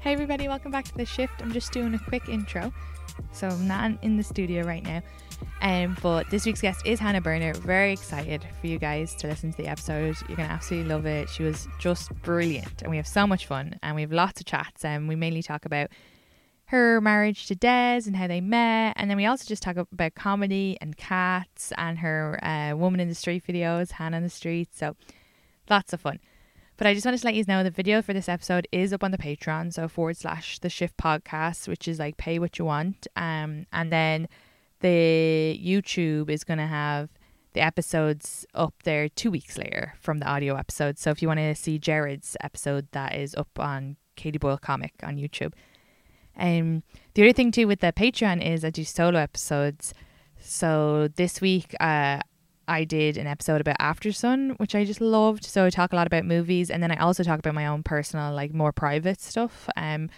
Hey everybody, welcome back to the shift. I'm just doing a quick intro. So I'm not in the studio right now. Um, but this week's guest is Hannah Berner. Very excited for you guys to listen to the episode. You're gonna absolutely love it. She was just brilliant, and we have so much fun, and we have lots of chats. And we mainly talk about her marriage to Des and how they met, and then we also just talk about comedy and cats and her uh, woman in the street videos, Hannah in the street. So lots of fun. But I just wanted to let you know the video for this episode is up on the Patreon, so forward slash the shift podcast, which is like pay what you want. Um, and then the YouTube is to have the episodes up there two weeks later from the audio episode. So if you want to see Jared's episode, that is up on Katie Boyle Comic on YouTube. Um, the other thing too with the Patreon is I do solo episodes. So this week, uh, I did an episode about After Sun, which I just loved. So I talk a lot about movies, and then I also talk about my own personal, like more private stuff. Um,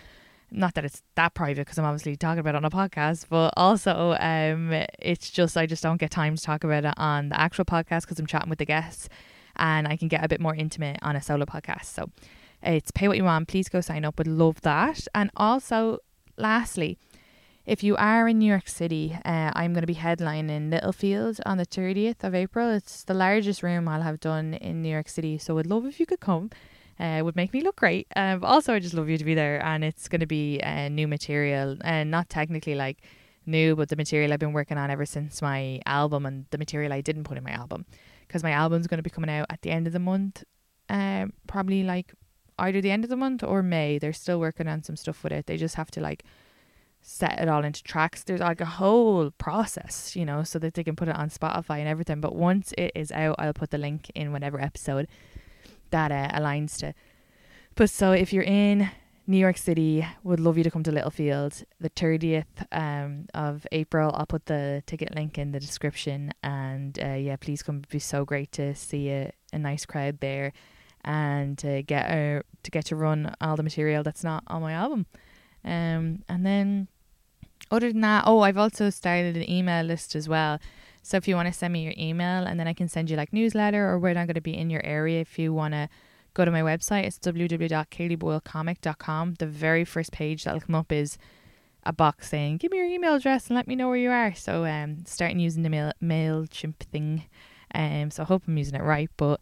not that it's that private because I'm obviously talking about it on a podcast, but also um, it's just I just don't get time to talk about it on the actual podcast because I'm chatting with the guests, and I can get a bit more intimate on a solo podcast. So it's pay what you want. Please go sign up. Would love that. And also, lastly, if you are in New York City, uh, I'm going to be headlining Littlefield on the 30th of April. It's the largest room I'll have done in New York City, so I'd love if you could come. Uh, it would make me look great. Um, also, I just love you to be there, and it's going to be uh, new material, and not technically like new, but the material I've been working on ever since my album, and the material I didn't put in my album, because my album's going to be coming out at the end of the month, um, probably like either the end of the month or May. They're still working on some stuff with it. They just have to like set it all into tracks. There's like a whole process, you know, so that they can put it on Spotify and everything. But once it is out, I'll put the link in whatever episode that uh, aligns to. But so if you're in New York City, would love you to come to Littlefield the 30th um, of April. I'll put the ticket link in the description. And uh, yeah, please come. It'd be so great to see a, a nice crowd there and to get uh, to get to run all the material that's not on my album. Um, and then other than that, oh, I've also started an email list as well. So if you want to send me your email and then I can send you like newsletter or where I'm going to be in your area if you want to go to my website, it's www.katieboylecomic.com. The very first page that'll come up is a box saying, give me your email address and let me know where you are. So um, starting using the mail MailChimp thing. Um, so I hope I'm using it right. But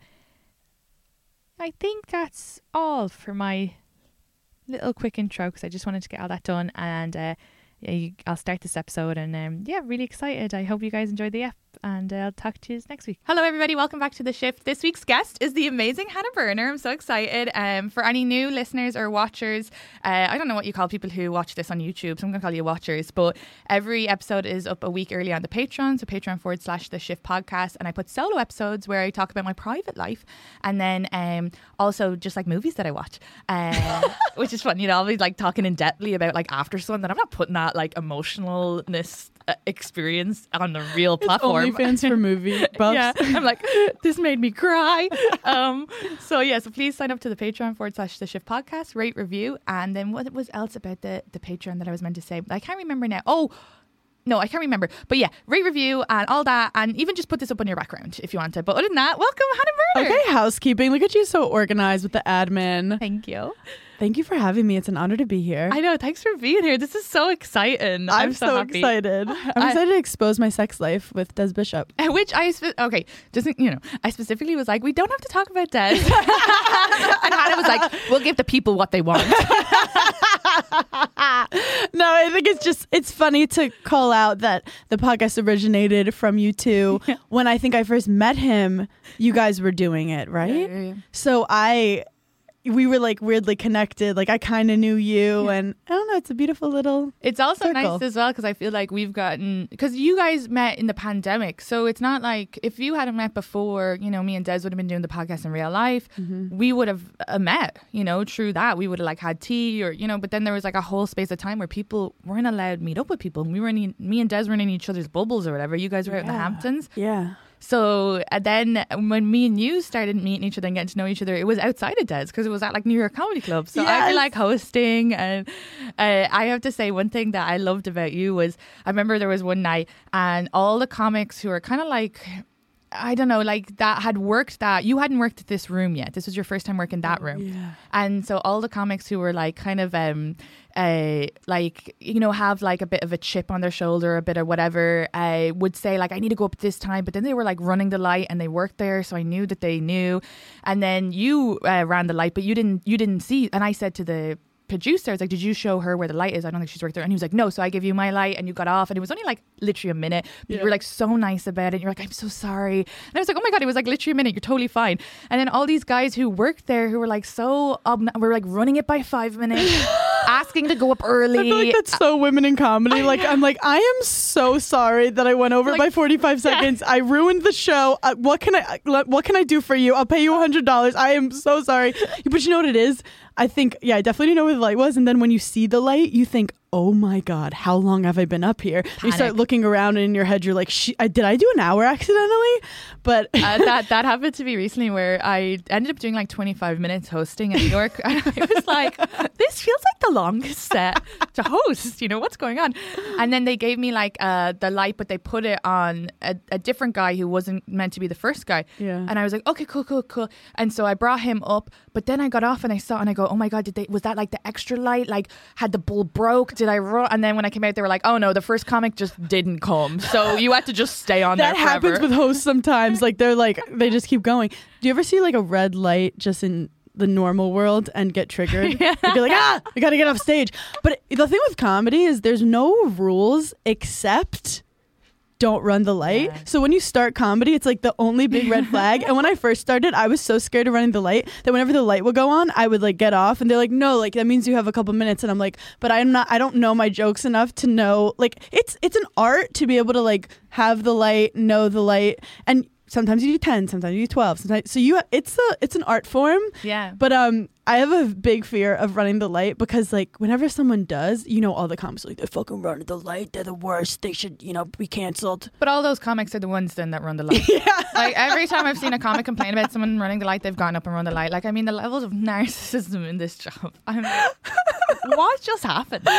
I think that's all for my little quick intro because I just wanted to get all that done. And uh, yeah, I'll start this episode. And um, yeah, really excited. I hope you guys enjoyed the app. And uh, I'll talk to you next week. Hello, everybody. Welcome back to the shift. This week's guest is the amazing Hannah Berner. I'm so excited. Um, for any new listeners or watchers, uh, I don't know what you call people who watch this on YouTube, so I'm going to call you watchers. But every episode is up a week early on the Patreon, so Patreon forward slash the shift podcast. And I put solo episodes where I talk about my private life and then um, also just like movies that I watch, uh, which is fun. You know, always like talking in depthly about like Aftersun, that I'm not putting that like emotionalness experience on the real platform. OnlyFans for movie buffs. yeah, I'm like, this made me cry. Um, so yeah, so please sign up to the Patreon forward slash the shift podcast, rate, review, and then what was else about the the Patreon that I was meant to say? I can't remember now. Oh. No, I can't remember. But yeah, rate, review, and all that, and even just put this up on your background if you want to. But other than that, welcome, Hannah Berner. Okay, housekeeping. Look at you, so organized with the admin. Thank you. Thank you for having me. It's an honor to be here. I know. Thanks for being here. This is so exciting. I'm, I'm so, so, excited. I'm I- excited to expose my sex life with Des Bishop. Which I spe- okay, just you know, I specifically was like, we don't have to talk about Des, and Hannah was like, we'll give the people what they want. no, I think it's just it's funny to call out that the podcast originated from you two. When I think I first met him, you guys were doing it, right? So I we were like weirdly connected. Like I kind of knew you, and I don't know. It's a beautiful little. It's also Circle. nice as well because I feel like we've gotten because you guys met in the pandemic, so it's not like if you hadn't met before, you know, me and Des would have been doing the podcast in real life. We would have uh, met, you know, through that. We would have like had tea or you know, but then there was like a whole space of time where people weren't allowed to meet up with people. We were in, me and Des were in each other's bubbles or whatever. You guys were out in the Hamptons. Yeah. So and then when me and you started meeting each other and getting to know each other, it was outside of Des because it was at like New York Comedy Club. So I Yes. feel like hosting, and uh, I have to say one thing that I loved about you was I remember there was one night and all the comics who are kind of like. I don't know, like that had worked that you hadn't worked at this room yet. This was your first time working that room. Yeah. And so all the comics who were like kind of um uh like you know have like a bit of a chip on their shoulder, a bit of whatever, uh would say like I need to go up this time, but then they were like running the light and they worked there, so I knew that they knew. And then you uh, ran the light, but you didn't you didn't see. And I said to the producer, was like, Did you show her where the light is? I don't think she's worked there. And he was like, No, so I give you my light and you got off. And it was only like literally a minute. But you were like so nice about it. And you're like, I'm so sorry. And I was like, Oh my God, it was like literally a minute. You're totally fine. And then all these guys who worked there who were like so obn- were like running it by five minutes, asking to go up early. I feel like that's so women in comedy. Like I'm like I am so sorry that I went over Like, by 45 seconds. I ruined the show. Uh, what can I uh, what can I do for you? I'll pay you hundred dollars. I am so sorry. But you know what it is? I think yeah, I definitely didn't know where the light was. And then when you see the light, you think, oh my god, how long have I been up here? You start looking around, and in your head, you're like, Sh- I, did I do an hour accidentally? But uh, that that happened to me recently where I ended up doing like 25 minutes hosting in New York. And I was like, this feels like the longest set to host. You know, what's going on? And then they gave me like uh, the light, but they put it on a, a different guy who wasn't meant to be the first guy. Yeah. And I was like, okay, cool, cool, cool. And so I brought him up, but then I got off and I saw and I go, oh my God, did they, was that like the extra light? Like, had the bulb broke? Did I run? And then when I came out, they were like, oh no, the first comic just didn't come. So you had to just stay on that there happens with hosts sometimes. Like they're like they just keep going. Do you ever see like a red light just in the normal world and get triggered? Like, you're like, ah, I gotta get off stage. But the thing with comedy is there's no rules except don't run the light. Yeah. So when you start comedy, it's like the only big red flag. and when I first started, I was so scared of running the light that whenever the light would go on, I would like get off and they're like, "No, like that means you have a couple minutes." And I'm like, "But I'm not I don't know my jokes enough to know like it's it's an art to be able to like have the light, know the light and Sometimes you do ten, sometimes you do twelve. Sometimes so you it's a it's an art form. Yeah. But um, I have a big fear of running the light because like whenever someone does, you know, all the comics are like they're fucking running the light. They're the worst. They should you know be canceled. But all those comics are the ones then that run the light. yeah. Like every time I've seen a comic complain about someone running the light, they've gone up and run the light. Like I mean, the levels of narcissism in this job. I'm like, what just happened?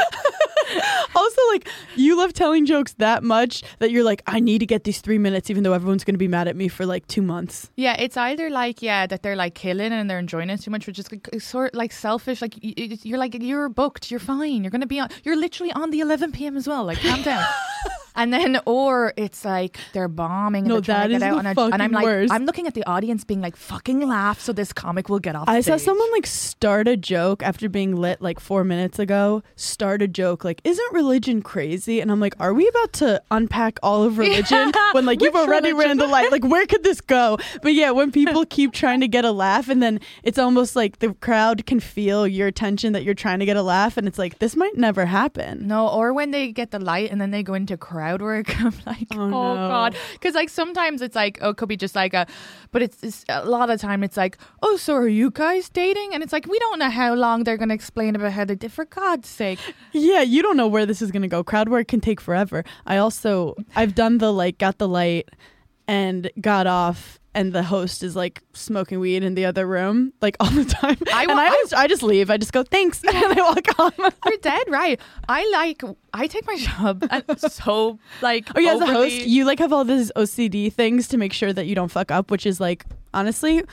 Also, like you love telling jokes that much that you're like, I need to get these three minutes, even though everyone's gonna be mad at me for like two months. Yeah, it's either like yeah that they're like killing and they're enjoying it too much, which is like, sort like selfish. Like you're like you're booked, you're fine, you're gonna be on. You're literally on the 11 p.m. as well. Like calm down. And then, or it's like they're bombing and No, they're to get out, the I, and I'm like, worst. I'm looking at the audience being like, "Fucking laugh," so this comic will get off. I saw someone like start a joke after being lit like four minutes ago. Start a joke like, "Isn't religion crazy?" And I'm like, "Are we about to unpack all of religion when like you've already religion? ran the light? Like, where could this go?" But yeah, when people keep trying to get a laugh, and then it's almost like the crowd can feel your attention that you're trying to get a laugh, and it's like this might never happen. No, or when they get the light and then they go into crowd work, I'm like, Oh, oh, no. god, because like sometimes it's like, oh, it could be just like a, but it's, it's a lot of time it's like, oh, so are you guys dating? And it's like we don't know how long they're gonna explain about how they did. For God's sake, Yeah, you don't know where this is gonna go. Crowd work can take forever. I also I've done the like got the light and got off and the host is like smoking weed in the other room like all the time. I and I I- just I just leave. I just go thanks and I walk on. you're dead right. I like I take my job so like Oh yeah, as a host, you like have all these OCD things to make sure that you don't fuck up, which is like honestly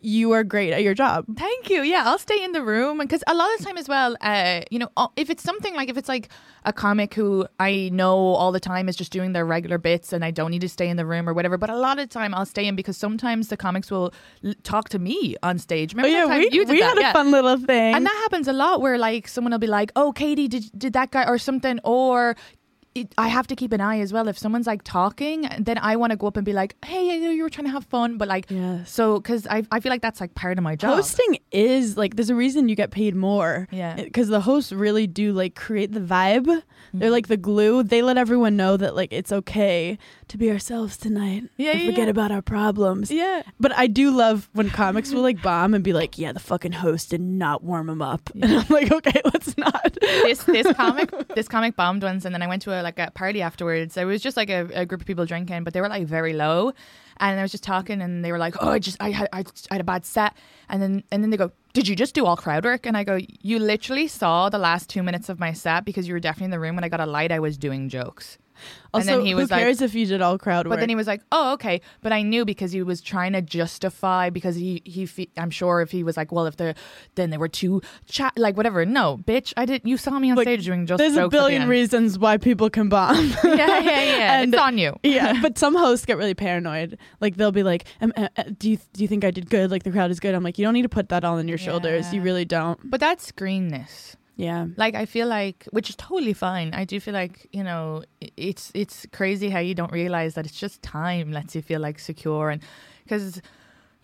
you are great at your job. Thank you. Yeah, I'll stay in the room because a lot of the time as well, uh, you know, if it's something like if it's like a comic who I know all the time is just doing their regular bits and I don't need to stay in the room or whatever. But a lot of the time I'll stay in because sometimes the comics will l- talk to me on stage. Remember Oh yeah, time we, you did we that? had a Yeah. fun little thing. And that happens a lot where like someone will be like, "Oh, Katie, did did that guy or something?" Or it, I have to keep an eye as well. If someone's like talking, then I want to go up and be like, "Hey, I know you were trying to have fun," but like, Yes. so because I I feel like that's like part of my job. Hosting is like there's a reason you get paid more. Yeah. Because the hosts really do like create the vibe. Mm-hmm. They're like the glue. They let everyone know that like it's okay to be ourselves tonight. Yeah, and yeah, forget yeah. about our problems. Yeah. But I do love when comics will like bomb and be like, "Yeah, the fucking host did not warm him up," and I'm like, "Okay, let's not." this this comic this comic bombed once and then I went to a like a party afterwards. It was just like a, a group of people drinking, but they were like very low. And I was just talking and they were like, Oh, I just I had I, I had a bad set and then and then they go, Did you just do all crowd work? And I go, You literally saw the last two minutes of my set because you were definitely in the room when I got a light I was doing jokes. Also, and then he was who like cares if you did all crowd work? but then he was like, "Oh, okay." But I knew because he was trying to justify because he he fe- I'm sure if he was like, "Well, if the then there were two chat like whatever." No, bitch, I did. You saw me on Like, stage doing just There's a the billion end. reasons why people can bomb. Yeah, yeah, yeah. And- it's on you. yeah, but some hosts get really paranoid. Like they'll be like, um, uh, uh, "Do you do you think I did good? Like the crowd is good." I'm like, "You don't need to put that all on your shoulders. You really don't." But that's greenness. Yeah. Like I feel like, which is totally fine. I do feel like you know, it's it's crazy how you don't realize that it's just time lets you feel like secure and because.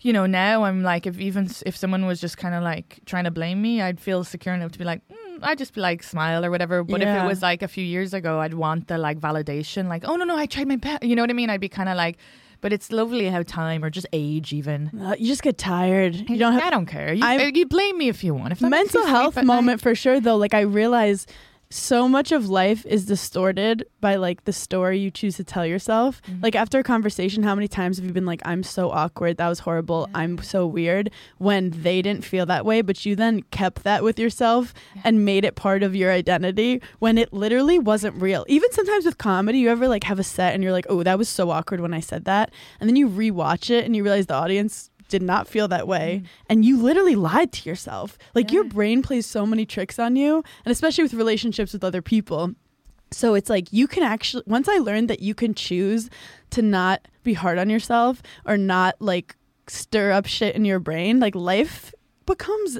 You know, now I'm like, if even if someone was just kind of like trying to blame me, I'd feel secure enough to be like, mm, I'd just be like, smile or whatever. But if it was like a few years ago, I'd want the like validation, like, oh no, no, I tried my best. You know what I mean? I'd be kind of like, but it's lovely how time or just age even. Uh, you just get tired. You don't have I don't care. You, you blame me if you want. If mental health at night- moment for sure though like i realize so much of life is distorted by like the story you choose to tell yourself. Mm-hmm. like after a conversation how many times have you been like i'm so awkward. That was horrible. I'm so weird when they didn't feel that way but you then kept that with yourself and made it part of your identity when it literally wasn't real. Even sometimes with comedy you ever like have a set and you're like oh that was so awkward when i said that and then you rewatch it and you realize the audience did not feel that way. Mm-hmm. And you literally lied to yourself. Like your brain plays so many tricks on you and especially with relationships with other people. So it's like you can actually once i learned that you can choose to not be hard on yourself or not like stir up shit in your brain like life becomes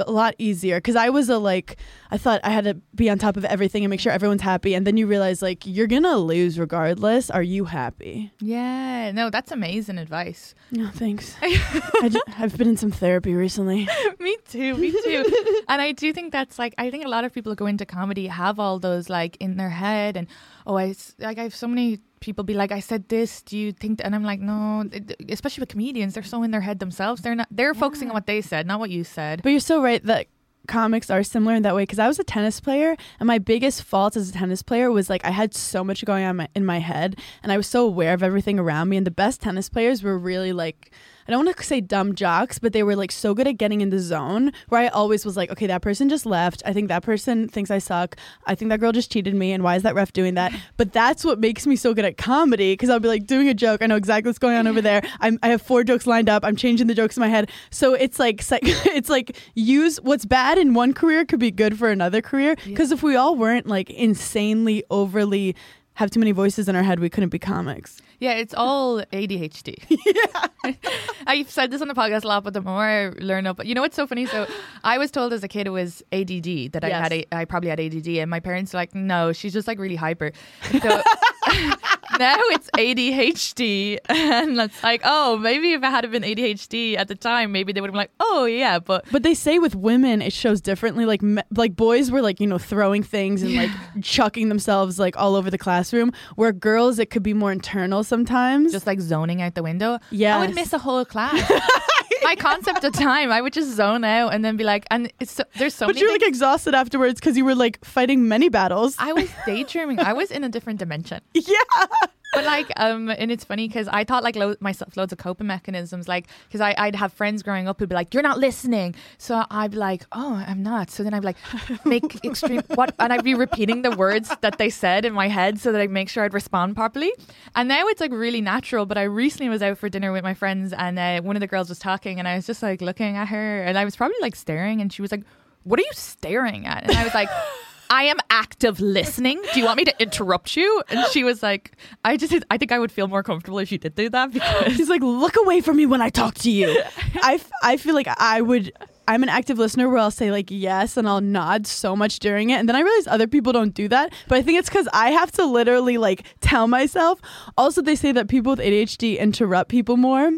a lot easier because i was a like i thought i had to be on top of everything and make sure everyone's happy and then you realize like you're gonna lose regardless are you happy Yeah, no, that's amazing advice. no thanks I i've been in some therapy recently me too, me too. and I do think that's like I think a lot of people go into comedy have all those like in their head and oh I like I have so many people be like I said this do you think that? and I'm like no especially with comedians they're so in their head themselves they're not they're focusing on what they said not what you said. But you're so right that comics are similar in that way because I was a tennis player and my biggest fault as a tennis player was like I had so much going on my, in my head and I was so aware of everything around me and the best tennis players were really like I don't want to say dumb jocks but they were like so good at getting in the zone where I always was like okay that person just left. I think that person thinks I suck. I think that girl just cheated me and why is that ref doing that? But that's what makes me so good at comedy because I'll be like doing a joke. I know exactly what's going on over there. I'm, I have four jokes lined up. I'm changing the jokes in my head. So it's like it's like use what's bad in one career could be good for another career. Because if we all weren't like insanely overly have too many voices in our head we couldn't be comics Yeah, it's all ADHD. yeah. I've said this on the podcast a lot, but the more I learn up, you know what's so funny? So I was told as a kid it was ADD that I had. A, I probably had ADD, and my parents were like, "No, she's just like really hyper." So now it's ADHD, and it's like, oh, maybe if I had been ADHD at the time, maybe they would have been like, "Oh yeah," but but they say with women it shows differently like me- like boys were like you know throwing things and like chucking themselves like all over the classroom where girls it could be more internal sometimes just like zoning out the window. Yeah. I would miss a whole class. My concept of time, I would just zone out and then be like, and it's so, there's so but many. you're like things- exhausted afterwards because you were like fighting many battles I was daydreaming. I was in a different dimension. yeah but like um and it's funny because i thought like lo- myself loads of coping mechanisms like because i'd have friends growing up who'd be like you're not listening. So i'd be like oh i'm not. So then i'd be like make extreme what and i'd be repeating the words that they said in my head so that i'd make sure i'd respond properly. And now it's like really natural but i recently was out for dinner with my friends and uh, one of the girls was talking and i was just like looking at her and i was probably like staring and she was like what are you staring at? And i was like I am active listening. Do you want me to interrupt you? And she was like, I just, I think I would feel more comfortable if you did do that because She's like, look away from me when I talk to you. I, I feel like I would. I'm an active listener where I'll say like yes and I'll nod so much during it. And then I realize other people don't do that. But I think it's because I have to literally like tell myself. Also, they say that people with ADHD interrupt people more,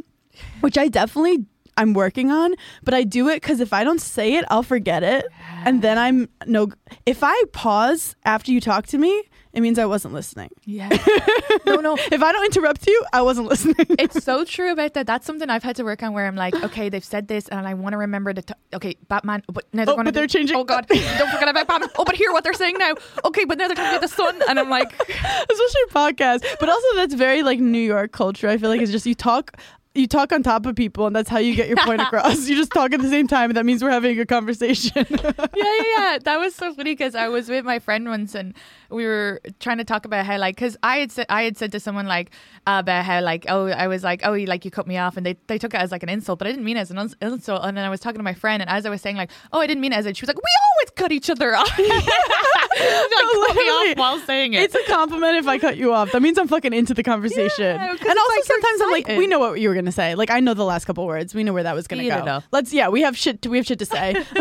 which I definitely I'm working on, but I do it because if I don't say it, I'll forget it. And then I'm no, if I pause after you talk to me, it means I wasn't listening. yeah, no, no. If I don't interrupt you, I wasn't listening. It's so true about that. That's something I've had to work on where I'm like, okay, they've said this, and I want to remember the. T- okay, Batman, but now they're Oh, going they're changing- Oh God, don't forget about Batman. Oh, but hear what they're saying now. Okay, but now they're talking about the sun, and I'm like, especially podcast. But also, that's very like New York culture. I feel like it's just you talk. You talk on top of people, and that's how you get your point across. You just talk at the same time, and that means we're having a conversation. yeah, yeah, yeah. That was so funny because I was with my friend once and we were trying to talk about how like because I had said I had said to someone like uh, about how like oh I was like oh you like you cut me off and they, they took it as like an insult but I didn't mean it as an ins- insult and then I was talking to my friend and as I was saying like oh I didn't mean it as it she was like we always cut each other off like, cut me off while saying it. it's a compliment if I cut you off. That means I'm fucking into the conversation. Yeah, and also like sometimes I'm like, we know what you were gonna say. Like I know the last couple words. We know where that was gonna go. Let's yeah, we have shit. To, we have shit to say.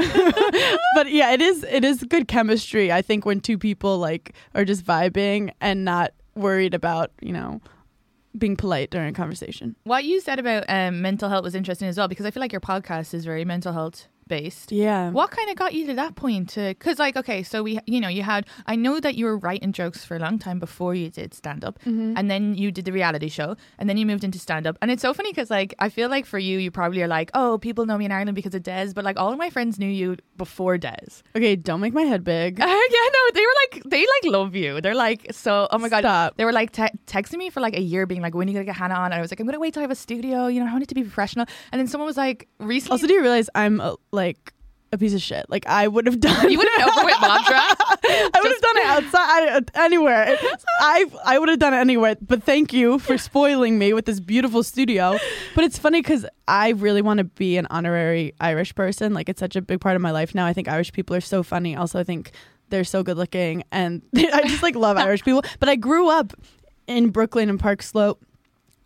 but yeah, it is it is good chemistry. I think when two people like are just vibing and not worried about you know being polite during a conversation. what you said about um, mental health was interesting as well because I feel like your podcast is very mental health based. Yeah. What kind of got you to that point? Because, like, okay, so we, you know, you had, I know that you were writing jokes for a long time before you did stand up, Mm-hmm. and then you did the reality show, and then you moved into stand up. And it's so funny because, like, I feel like for you, you probably are like, oh, people know me in Ireland because of Des, but like, all of my friends knew you before Des. Okay, don't make my head big. yeah, no, they were like, they like love you. They're like, so, oh my God. Stop. They were like te- texting me for like a year, being like, when are you going to get Hannah on? And I was like, I'm going to wait till I have a studio. You know, I want it to be professional. And then someone was like, recently. Also, do you realize I'm uh, like a piece of shit? Like I would have done. you would have with mantra. I would have done it outside, uh, anywhere. I I would have done it anywhere. But thank you for spoiling me with this beautiful studio. But it's funny because I really want to be an honorary Irish person. Like it's such a big part of my life now. I think Irish people are so funny. Also, I think they're so good looking, and I just like love Irish people. But I grew up in Brooklyn and Park Slope,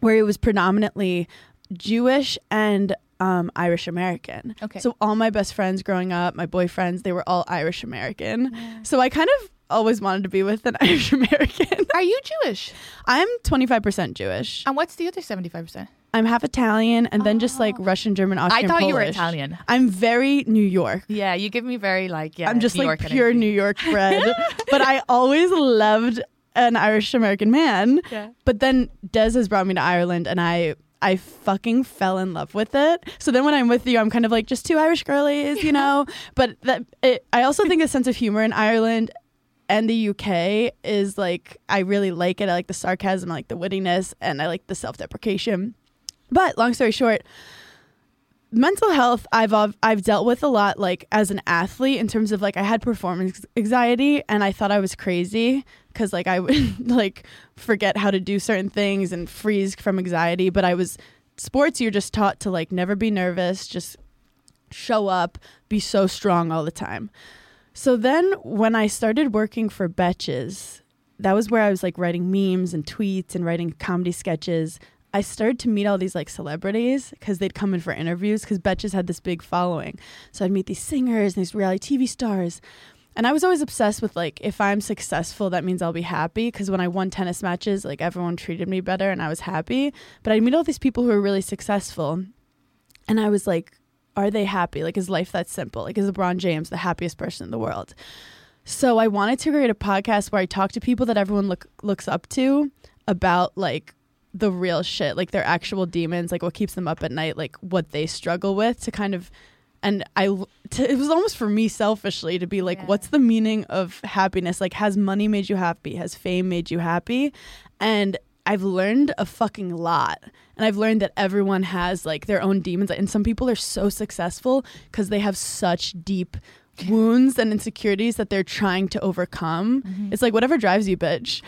where it was predominantly Jewish and um, Irish American. Okay. So all my best friends growing up, my boyfriends, they were all Irish American. So I kind of always wanted to be with an Irish American. Are you Jewish? I'm 25% Jewish. And what's the other 75%? I'm half Italian and then just like Russian, German, Austrian, I thought you were Italian. I'm very New York. Yeah, you give me very like yeah. I'm just New like York pure energy. New York bred. but I always loved an Irish American man. Yeah. But then Des has brought me to Ireland and I I fucking fell in love with it. So then when I'm with you, I'm kind of like just two Irish girlies, you know? but that it, I also think a sense of humor in Ireland and the UK is like I really like it. I like the sarcasm, I like the wittiness, and I like the self-deprecation. But long story short, mental health I've I've dealt with a lot like as an athlete in terms of like I had performance anxiety and I thought I was crazy cuz like I would like forget how to do certain things and freeze from anxiety but I was sports you're just taught to like never be nervous just show up be so strong all the time so then when I started working for Betches that was where I was like writing memes and tweets and writing comedy sketches I started to meet all these like celebrities because they'd come in for interviews because Betches had this big following. So I'd meet these singers and these reality TV stars. And I was always obsessed with like, if I'm successful, that means I'll be happy. Because when I won tennis matches, like everyone treated me better and I was happy. But I'd meet all these people who were really successful. And I was like, are they happy? Like, is life that simple? Like, is LeBron James the happiest person in the world? So I wanted to create a podcast where I talk to people that everyone look, looks up to about like the real shit, like their actual demons, like what keeps them up at night, like what they struggle with to kind of and I to, it was almost for me selfishly to be like Yeah. what's the meaning of happiness? Like has money made you happy? Has fame made you happy? And I've learned a fucking lot. And I've learned that everyone has like their own demons. And some people are so successful because they have such deep wounds and insecurities that they're trying to overcome. Mm-hmm. It's like whatever drives you, bitch.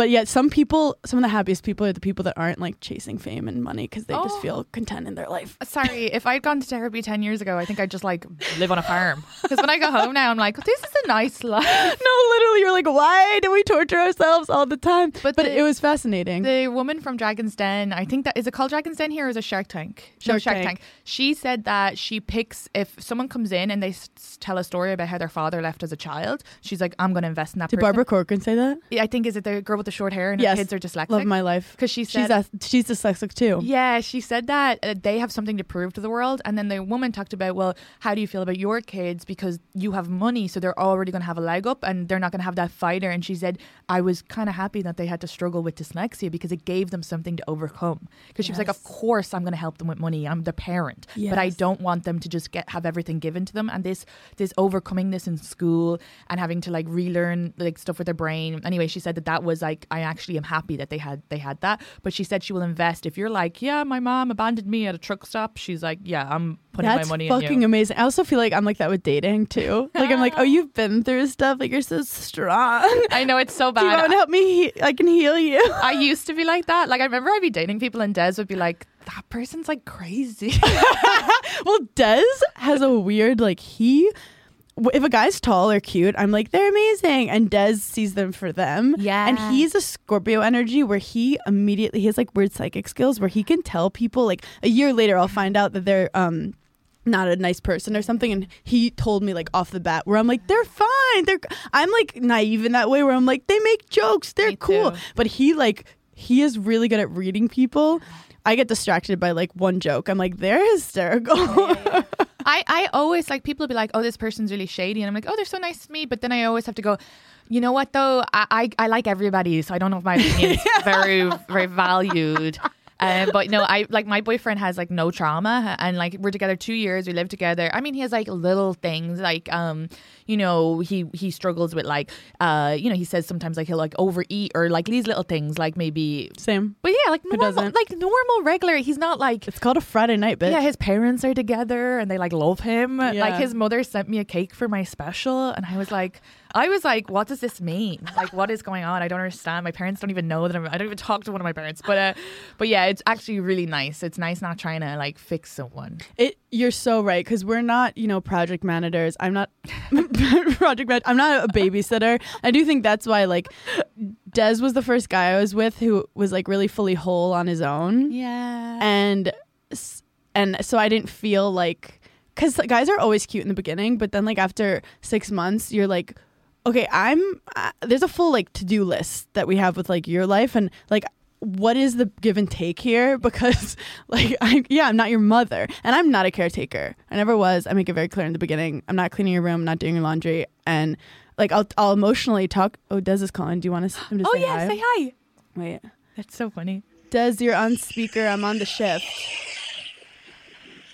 But yet, some people, some of the happiest people are the people that aren't like chasing fame and money because they just Oh. feel content in their life. Uh, sorry, if I'd gone to therapy 10 years ago, I think I'd just like live on a farm. Because when I go home now, I'm like, this is a nice life. No, literally, you're like, why do we torture ourselves all the time? But But, the- it was fascinating. The woman from Dragon's Den, I think that is it called Dragon's Den here or is it Shark Tank? No, Shark. Tank. She said that she picks if someone comes in and they s- tell a story about how their father left as a child. She's like, I'm going to invest in that. Did person. Barbara Corcoran say that? Yeah, I think is it the girl with the short hair and Yes. her kids are dyslexic. Love my life. because she She's said a, she's dyslexic too. Yeah, she said that uh, they have something to prove to the world. And then the woman talked about, well, how do you feel about your kids? Because you have money, so they're already going to have a leg up and they're not going to have that fighter. And she said, I was kind of happy that they had to struggle with dyslexia because it gave them something to overcome. Because she was like, of course, I'm going to help them with money. I'm the parent, but I don't want them to just get have everything given to them. And this this overcoming this in school and having to like relearn like stuff with their brain. Anyway, she said that that was like, I actually am happy that they had they had that. But she said she will invest if you're like, yeah, my mom abandoned me at a truck stop. She's like, yeah, I'm putting That's my money That's fucking amazing. I also feel like I'm like that with dating too. Like I'm like, oh, you've been through stuff. Like you're so strong. I know it's so bad. Do you want to help me? He- I can heal you. I used to be like that. Like I remember I'd be dating people and Des would be like, that person's like crazy. well, Des has a weird like he. If a guy's tall or cute, I'm like they're amazing, and Des sees them for them. Yeah. and he's a Scorpio energy where he immediately he has like weird psychic skills where he can tell people like a year later I'll find out that they're um not a nice person or something. And he told me like off the bat where I'm like they're fine. They're I'm like naive in that way where I'm like they make jokes. They're Me cool. Too. but he like he is really good at reading people. I get distracted by like one joke. I'm like they're hysterical I, I always like people will be like, oh, this person's really shady. And I'm like, oh, they're so nice to me. But then I always have to go, you know what, though? I, I, I like everybody. So I don't know if my opinion is very, very valued. Um, but no, I like my boyfriend has like no trauma, and like we're together two years. We live together. I mean, he has like little things, like um, you know, he he struggles with like, uh, you know, he says sometimes like he'll like overeat or like these little things, like maybe. same But yeah, like normal, like normal, regular. He's not like it's called a Friday night bitch yeah, his parents are together and they like love him. Like his mother sent me a cake for my special and I was like I was like, what does this mean? Like what is going on? I don't understand. My parents don't even know that I'm I don't even talk to one of my parents. But uh but yeah, it's actually really nice. It's nice not trying to like fix someone. It you're so right because we're not you know project managers. I'm not project man. I'm not a babysitter. I do think that's why like Des was the first guy I was with who was like really fully whole on his own, Yeah. and and so I didn't feel like because guys are always cute in the beginning, but then like after six months, you're like. Okay, I'm. Uh, there's a full like to do list that we have with like your life, and like what is the give and take here? Because, like, I, yeah, I'm not your mother, and I'm not a caretaker. I never was. I make it very clear in the beginning. I'm not cleaning your room, I'm not doing your laundry, and like, I'll, I'll emotionally talk. Oh, Des is calling. Do you want to? Him to Oh say yeah, hi? say hi. Wait, That's so funny. Des, you're on speaker. I'm on the shift.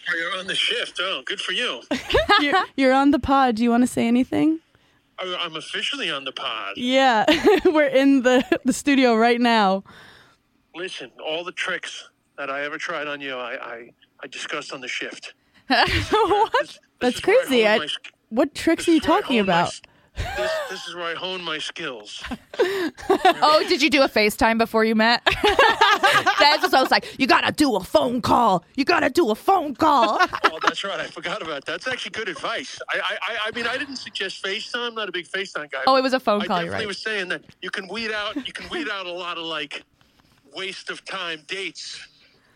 Oh, You're on the shift. Oh, good for you. You're, you're on the pod. Do you want to say anything? I- I'm officially on the pod. Yeah, we're in the the studio right now. Listen, all the tricks that I ever tried on you, I I, I discussed on the shift. what? This- this That's is where I crazy. I- my What tricks are you is where I talking my about? s- This, this is where I hone my skills. Oh, did you do a FaceTime before you met? that's what I was like, you gotta do a phone call. You gotta do a phone call. oh, that's right. I forgot about that. That's actually good advice. I I, I, I mean, I didn't suggest FaceTime. I'm not a big FaceTime guy. Oh, it was a phone I call, definitely you're right. was saying that you can weed out you can weed out a lot of like waste of time dates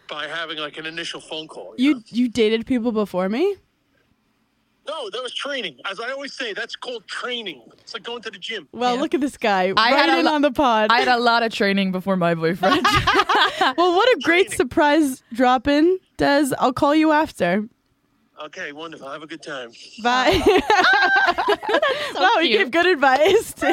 by having like an initial phone call. you know? You you dated people before me? No, that was training. As I always say, that's called training. It's like going to the gym. Well, Yeah. look at this guy I right had a in lo- on the pod. I had a lot of training before my boyfriend. well, what a great Training. surprise drop in, Des. I'll call you after. Okay, wonderful. Have a good time. Bye. wow, he cute. gave good advice too.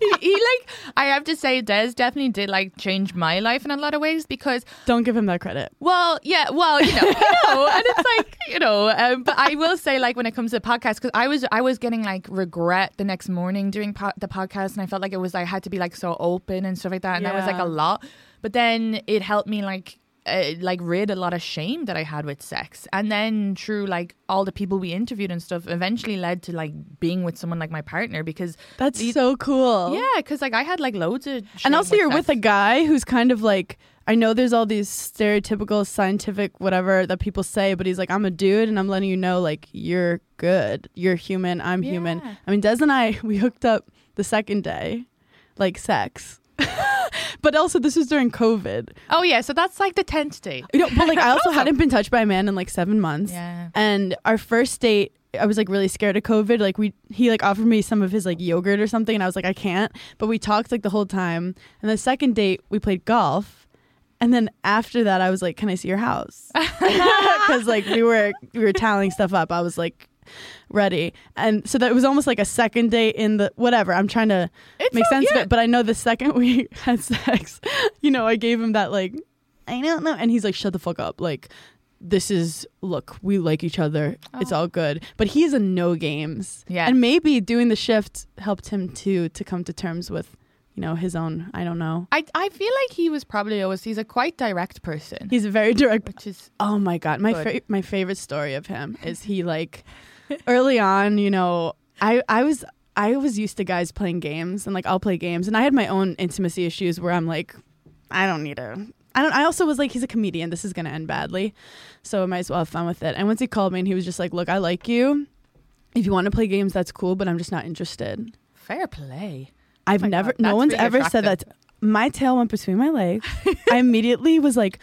he, he, like I have to say, Des definitely did like change my life in a lot of ways because Don't give him that credit. well, yeah, well, you know, you know, and it's like you know. Um, but I will say, like, when it comes to podcasts, because I was I was getting like regret the next morning doing po- the podcast, and I felt like it was I had to be like so open and stuff like that, and that was like a lot. But then it helped me like. Uh, like rid a lot of shame that I had with sex, and then through like all the people we interviewed and stuff, eventually led to like being with someone like my partner because That's these- so cool. yeah, because like I had like loads of shame And also, you're with a guy who's kind of like, I know there's all these stereotypical scientific whatever that people say, but he's like, I'm a dude and I'm letting you know, like, you're good. You're human. I'm human. I mean, Des and I, we hooked up the second day, like sex. but also, this was during COVID. Oh yeah, so that's like the tenth date. You know, but like, I also hadn't been touched by a man in like seven months. Yeah. And our first date, I was like really scared of COVID. Like we, he like offered me some of his like yogurt or something, and I was like, I can't. But we talked like the whole time. And the second date, we played golf. And then after that, I was like, "Can I see your house?" Because like we were we were tallying stuff up. I was like ready, and so that it was almost like a second date in the whatever. I'm trying to It's make sense of it, but I know the second we had sex, you know, I gave him that like, I don't know, and he's like, "Shut the fuck up!" Like, this is look, we like each other. It's oh. all good, but he is a no games. Yeah. and maybe doing the shift helped him to to come to terms with, you know, his own. I don't know. I I feel like he was probably always he's a quite direct person, He's a very direct. which is Oh my god, my fa- my favorite story of him is he like early on, you know, I I was I was used to guys playing games and like I'll play games and I had my own intimacy issues where I'm like I don't need to I don't I also was like he's a comedian, this is going to end badly. So I might as well have fun with it. And once he called me and he was just like, "Look, I like you. If you want to play games, that's cool, but I'm just not interested." fair play. I've oh my never God, no one's really ever said that. My tail went between my legs. I immediately was like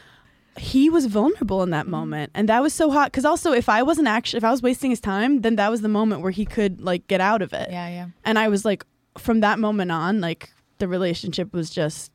he was vulnerable in that Mm-hmm. moment and that was so hot cuz also if I wasn't actually if I was wasting his time then that was the moment where he could like get out of it. Yeah, yeah. And I was like from that moment on like the relationship was just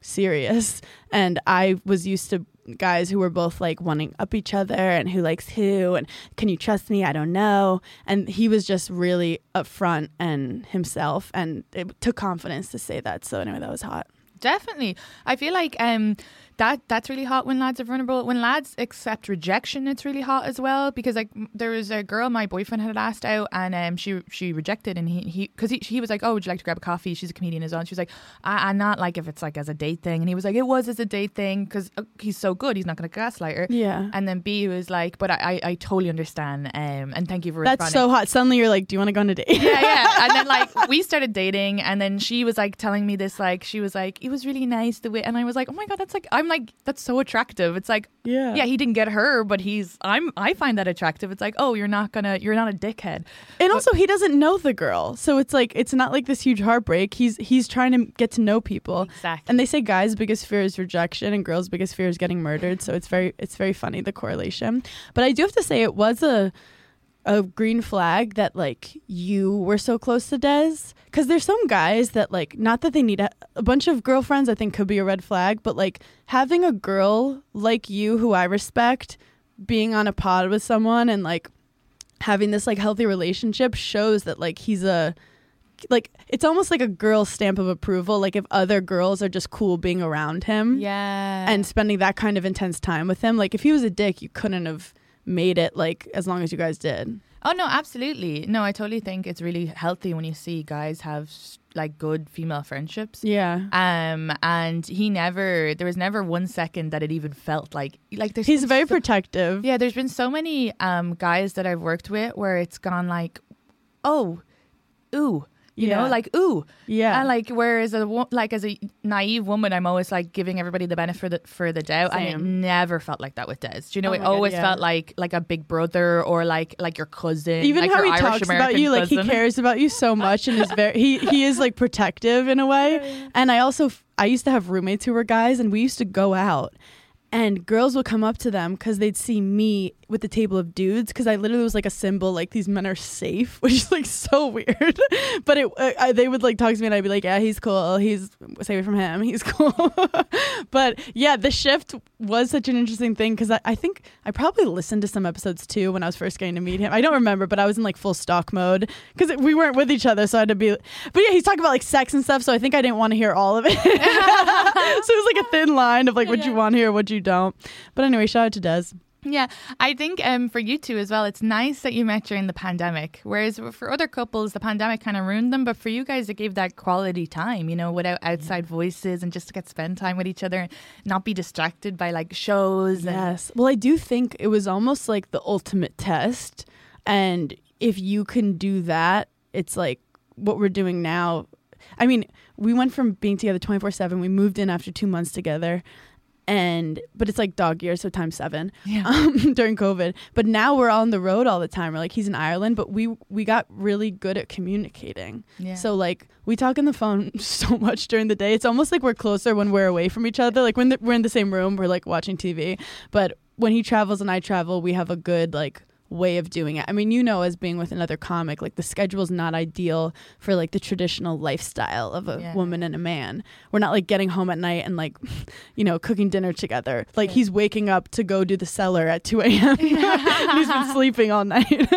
serious and I was used to guys who were both like wanting up each other and who likes who and can you trust me I don't know and he was just really upfront and himself and it took confidence to say that so anyway that was hot Definitely. I feel like um that that's really hot when lads are vulnerable. When lads accept rejection, it's really hot as well because like there was a girl my boyfriend had asked out and um she she rejected and he he because he, he was like oh would you like to grab a coffee? She's a comedian as well. And she was like I, I'm not like if it's like as a date thing and he was like it was as a date thing because he's so good he's not going to gaslight her. yeah And then B was like but I I, I totally understand um and thank you for that's responding. so hot suddenly you're like do you want to go on a date yeah, yeah. And then like we started dating, and then she was like telling me this, like she was like, it was really nice the way, and I was like, oh my god, that's like, I'm like, that's so attractive. It's like, Yeah. yeah, he didn't get her, but he's, I'm, I find that attractive. It's like, oh, you're not gonna, you're not a dickhead. And also, he doesn't know the girl, so it's like it's not like this huge heartbreak. He's he's trying to get to know people. Exactly. And they say guys' biggest fear is rejection, and girls' biggest fear is getting murdered. So it's very it's very funny the correlation. But I do have to say it was a a green flag that like you were so close to Des? because there's some guys that like not that they need a, a bunch of girlfriends I think could be a red flag but like having a girl like you who I respect being on a pod with someone and like having this like healthy relationship shows that like he's a like it's almost like a girl stamp of approval like if other girls are just cool being around him Yeah. and spending that kind of intense time with him like if he was a dick you couldn't have made it like as long as you guys did oh no, absolutely. No, I totally think it's really healthy when you see guys have like good female friendships. yeah Um, and he never, there was never one second that it even felt like, like there's he's very so- protective Yeah, there's been so many um guys that I've worked with where it's gone like, oh, ooh, you Yeah. know, like ooh, yeah and like whereas a like as a naive woman, I'm always like giving everybody the benefit for the, for the doubt, and it never felt like that with Des. Do you know? Oh it my God, always yeah. felt like like a big brother or like like your cousin, even like how he Irish talks about American you like he cares about you so much and is very he he is like protective in a way and i also I used to have roommates who were guys and we used to go out and girls would come up to them because they'd see me with the table of dudes because I literally was like a symbol like these men are safe, which is like so weird. but it uh, I, they would like talk to me and I'd be like, yeah, he's cool. He's stay away from him. He's cool. but yeah, the shift was such an interesting thing because I, I think I probably listened to some episodes too when I was first getting to meet him. I don't remember, but I was in like full stalk mode because we weren't with each other, so I had to be. But yeah, he's talking about like sex and stuff, so I think I didn't want to hear all of it. so it was like a thin line of like what you want to hear, what you don't. But anyway, shout out to Des. Yeah, I think um, for you two as well, it's nice that you met during the pandemic. Whereas for other couples, the pandemic kind of ruined them. But for you guys, it gave that quality time, you know, without outside voices and just to get spend time with each other and not be distracted by like shows. And, Yes. Well, I do think it was almost like the ultimate test. And if you can do that, it's like what we're doing now. I mean, we went from being together 24 7. We moved in after two months together. And, but it's like dog years, so times seven Yeah. um, during COVID. But now we're on the road all the time. We're like, he's in Ireland, but we, we got really good at communicating. Yeah. So like we talk on the phone so much during the day. It's almost like we're closer when we're away from each other. Like when the, we're in the same room, we're like watching TV. But when he travels and I travel, we have a good like way of doing it. I mean, you know, as being with another comic, like the schedule is not ideal for like the traditional lifestyle of a Yeah. woman and a man. We're not like getting home at night and like, you know, cooking dinner together. Like he's waking up to go do the cellar at 2 a.m. he's been sleeping all night.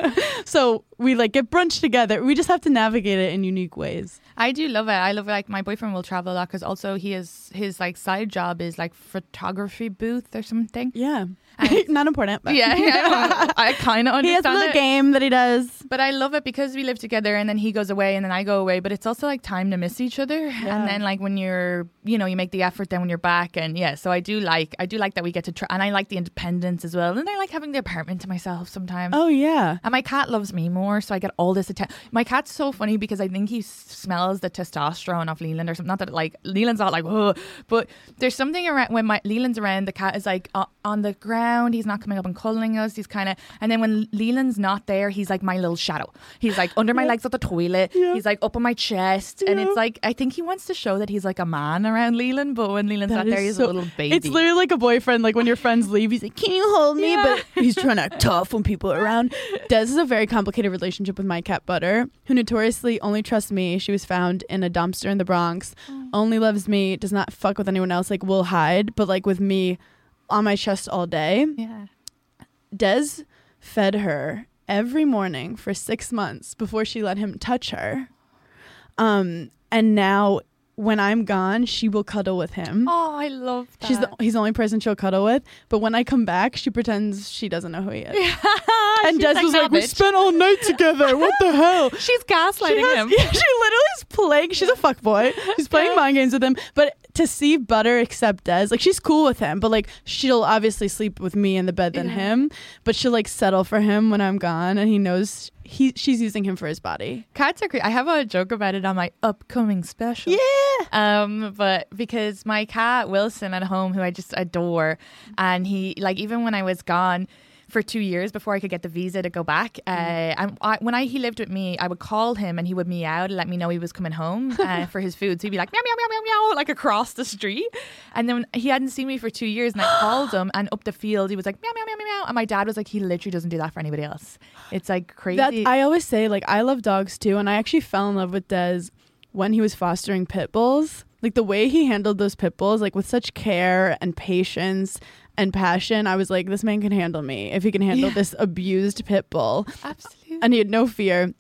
so we like get brunch together. We just have to navigate it in unique ways. I do love it. I love it. Like my boyfriend will travel a lot because also he is his like side job is like photography booth or something. Yeah. Not important. But Yeah, yeah. I kind of understand. He has a little it. game that he does. But I love it because we live together and then he goes away and then I go away. But it's also like time to miss each other. And then like when you're, you know, you make the effort then when you're back. And yeah, so I do like, I do like that we get to try. And I like the independence as well. And I like having the apartment to myself sometimes. Oh yeah. And my cat loves me more, so I get all this attention. My cat's so funny because I think he smells the testosterone off Leland or something. Not that like Leland's not like, oh, but there's something around when my Leland's around, the cat is like uh, on the ground. He's not coming up and cuddling us. He's kind of, and then when Leland's not there, he's like my little shadow. He's like under my legs at the toilet. He's like up on my chest, and it's like I think he wants to show that he's like a man around Leland. But when Leland's not there, he's so- a little baby. It's literally like a boyfriend. Like when your friends leave, he's like, "Can you hold me?" Yeah. But he's trying to act tough when people are around. Des is a very complicated relationship with my cat Butter, who notoriously only trusts me. She was found in a dumpster in the Bronx. Oh. Only loves me. Does not fuck with anyone else. Like will hide, but like with me, on my chest all day. yeah. Des fed her every morning for six months before she let him touch her. Um, and now when I'm gone, she will cuddle with him. Oh, I love that. She's the, he's the only person she'll cuddle with. But when I come back, she pretends she doesn't know who he is. and Des like, was "Nah, like, "We spent all night together. What the hell?" She's She, gaslighting has- him. yeah, she literally is playing. She's a fuckboy. She's playing mind games with him. But to see Butter accept Des, like she's cool with him, but like she'll obviously sleep with me in the bed than Yeah. him. But she'll like settle for him when I'm gone, and he knows he she's using him for his body. Cats are great. I have a joke about it on my upcoming special. Yeah. Um, but because my cat Wilson at home, who I just adore, and he like even when I was gone for two years before I could get the visa to go back, uh, and I, when I he lived with me, I would call him and he would meow to let me know he was coming home uh, for his food. So he'd be like meow meow meow meow meow like across the street, and then he hadn't seen me for two years, and I called him and up the field he was like meow meow meow meow meow, and my dad was like he literally doesn't do that for anybody else. It's like crazy. That I always say, like, I love dogs too, and I actually fell in love with Des when he was fostering pit bulls. Like the way he handled those pit bulls, like with such care and patience and passion, I was like, this man can handle me if he can handle Yeah. this abused pit bull. Absolutely. And he had no fear.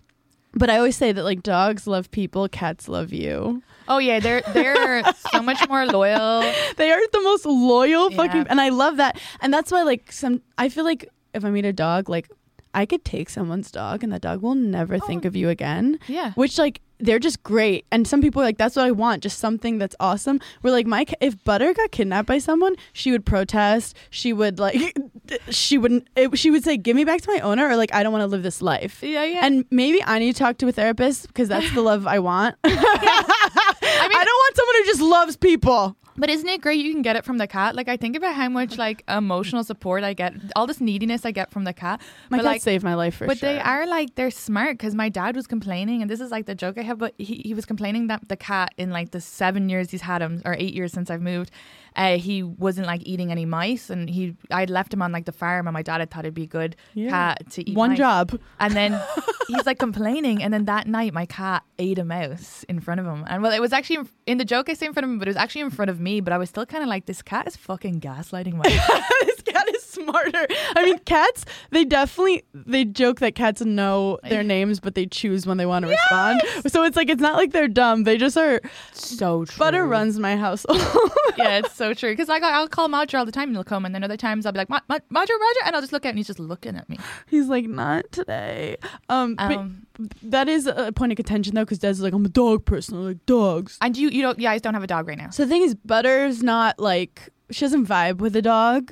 But I always say that like dogs love people, cats love you. Oh yeah, they're they're so much more loyal. They are the most loyal Yeah. fucking and I love that. And that's why like some I feel like if I meet a dog, like I could take someone's dog and that dog will never oh. think of you again. Yeah. Which like they're just great. And some people are like that's what I want, just something that's awesome. We're like Mike, if Butter got kidnapped by someone, she would protest. She would like she wouldn't it, she would say give me back to my owner or like I don't want to live this life. Yeah, yeah. And maybe I need to talk to a therapist because that's the love I want. I, don't want someone who just loves people. But isn't it great you can get it from the cat? Like I think about how much like emotional support I get, all this neediness I get from the cat. My but cat like, saved my life for but sure. they are like they're smart because my dad was complaining, and this is like the joke I have. But he, he was complaining that the cat in like the seven years he's had him or eight years since I've moved, uh, he wasn't like eating any mice, and he I'd left him on like the farm, and my dad had thought it'd be a good Yeah. cat to eat One mice. job. And then he's like complaining, and then that night my cat ate a mouse in front of him. And well, it was actually in, in the joke I say in front of him, but it was actually in front of me. But I was still kind of like, this cat is fucking gaslighting my. this cat is smarter. I mean, cats, they definitely they joke that cats know their names, but they choose when they want to respond. So it's like it's not like they're dumb. They just are So true. butter runs my household. yeah, it's so true. Because like, I'll call Madra all the time and he'll come, and then other times I'll be like, "Ma- Ma- Madra, Madra, and I'll just look at him and he's just looking at me. He's like, not today. Um, Um, that is a point of contention though, because Des is like, I'm a dog person. I like dogs. and you, you don't, you guys don't have a dog right now. So the thing is, Butter's not like she doesn't vibe with a dog,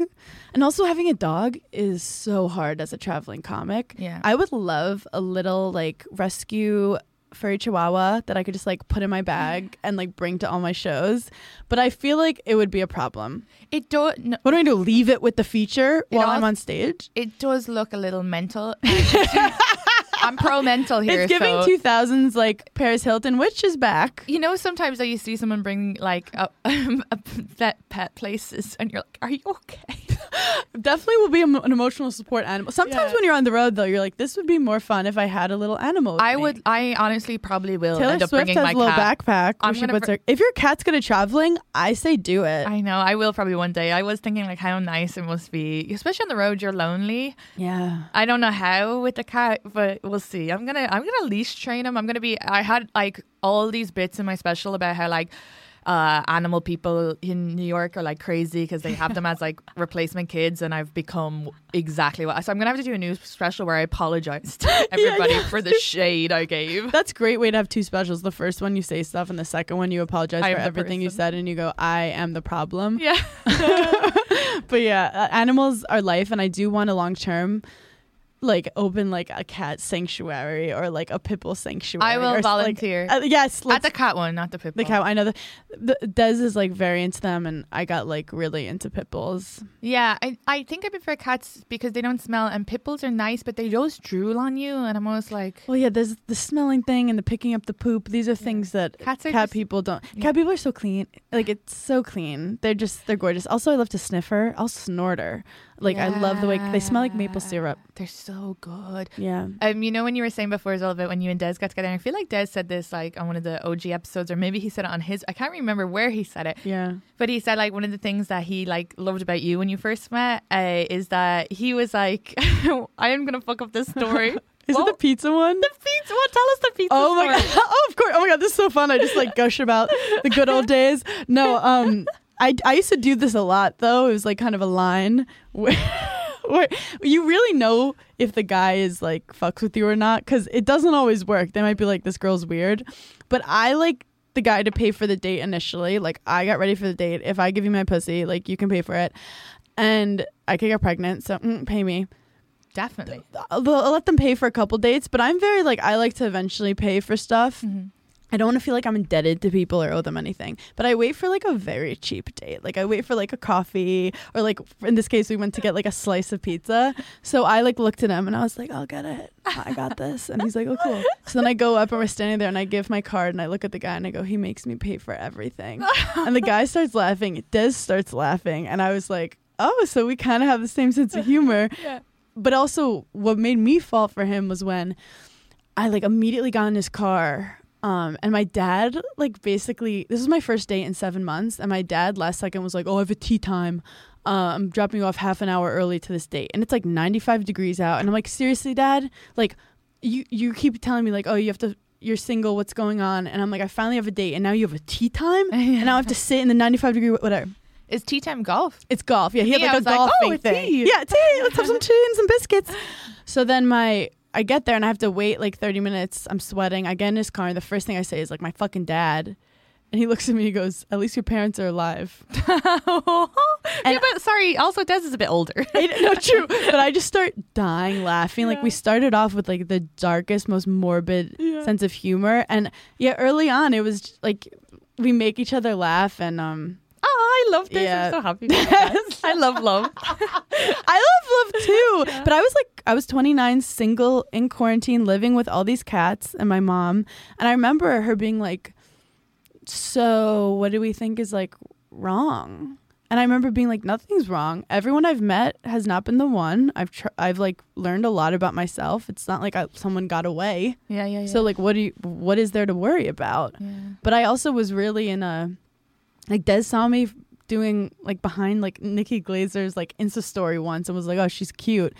and also having a dog is so hard as a traveling comic. Yeah. I would love a little like rescue furry chihuahua that I could just like put in my bag and like bring to all my shows, but I feel like it would be a problem. It do, no, What do I do? Leave it with the feature while I'm on stage? it does look a little mental. I'm pro mental here. It's giving so- 2000s like Paris Hilton, which is back. You know, sometimes that you see someone bring like a, a vet pet places, and you're like, "Are you okay?" Definitely will be an emotional support animal. Sometimes Yeah. when you're on the road, though, you're like, this would be more fun if I had a little animal. I me. would. I honestly probably will Taylor end up Swift bringing has my a little cat. backpack. I'm she gonna puts br- her, if your cat's good at traveling, I say do it. I know. I will probably one day. I was thinking like how nice it must be, especially on the road. You're lonely. yeah. I don't know how with the cat, but we'll see. I'm gonna I'm gonna leash train him. I'm gonna be. I had like all these bits in my special about how like. Uh, animal people in New York are like crazy because they have them as like replacement kids, and I've become exactly what. So I'm gonna have to do a new special where I apologize to everybody yeah. for the shade I gave. That's a great way to have two specials. The first one you say stuff, and the second one you apologize I for everything you said, and you go, "I am the problem." Yeah, But yeah, uh, animals are life, and I do want a long term, like open like a cat sanctuary or like a pit bull sanctuary. I will or s- like- volunteer. uh, yes, at the cat one, not the pit The cat. I know the, the Des is like very into them, and I got like really into pit bulls. Yeah, I, I think I prefer cats because they don't smell, and pit bulls are nice, but they just drool on you, and I'm always like, Well, yeah, there's the smelling thing and the picking up the poop. These are things that Cats cat just- people don't. Yeah. Cat people are so clean. Like it's so clean. They're just they're gorgeous. Also, I love to sniff her. I'll snort her. Like I love the way they smell like maple syrup. they're so good. Yeah. Um, you know when you were saying before as well about when you and Des got together, and I feel like Des said this like on one of the OG episodes, or maybe he said it on his. I can't remember where he said it, Yeah. but he said like one of the things that he like loved about you when you first met uh, is that he was like, I am gonna fuck up this story. Is it the pizza one? the pizza? What? Tell us the pizza. Oh my story. god! Oh, of course! Oh my god! This is so fun. I just like gush about the good old days. No, um, I I used to do this a lot though. It was like kind of a line where, where you really know if the guy is like fucks with you or not because it doesn't always work. They might be like, "This girl's weird," but I like the guy to pay for the date initially. Like I got ready for the date. If I give you my pussy, like you can pay for it, and I could get pregnant. So mm, pay me. Definitely. I'll, I'll let them pay for a couple dates, but I'm very like I like to eventually pay for stuff. I don't want to feel like I'm indebted to people or owe them anything. But I wait for like a very cheap date. Like I wait for like a coffee or like in this case we went to get like a slice of pizza. So I like looked at him and I was like, I'll get it. I got this. And he's like, oh cool. So then I go up and we're standing there and I give my card and I look at the guy and I go, he makes me pay for everything. and the guy starts laughing. Des starts laughing and I was like, oh, so we kind of have the same sense of humor Yeah. but also what made me fall for him was when I like immediately got in his car. Um, and my dad, like, basically, this was my first date in seven months. And my dad last second was like, Oh, I have a tea time. Uh, I'm dropping you off half an hour early to this date. And it's like 95 degrees out. And I'm like, Seriously, dad? Like, you, you keep telling me, like, Oh, you have to, you're single. What's going on? And I'm like, I finally have a date. And now you have a tea time? And now I have to sit in the 95 degree, whatever. Is tea time golf? It's golf. Yeah, he had Yeah, like a was like, oh, thing. tea. Yeah, tea. Let's have some tea and some biscuits. So then my I get there and I have to wait like 30 minutes. I'm sweating. I get in his car and the first thing I say is like my fucking dad. And he looks at me and he goes, At least your parents are alive. yeah, but sorry. Also, Des is a bit older. It- no, true. But I just start dying laughing. Like we started off with like the darkest, most morbid sense of humor. And yeah, early on it was like we make each other laugh and um Oh, I love this. Yeah. I'm so happy. for you guys. I love love. I love love too. But I was like, I was 29, single in quarantine, living with all these cats and my mom. And I remember her being like, So, what do we think is like wrong? And I remember being like, Nothing's wrong. Everyone I've met has not been the one. I've tr- I've like learned a lot about myself. It's not like I, someone got away. Yeah, yeah, yeah. So like, what do you? What is there to worry about? yeah. But I also was really in a like Des saw me doing like behind like Nikki Glazer's like Insta story once and was like, oh, she's cute.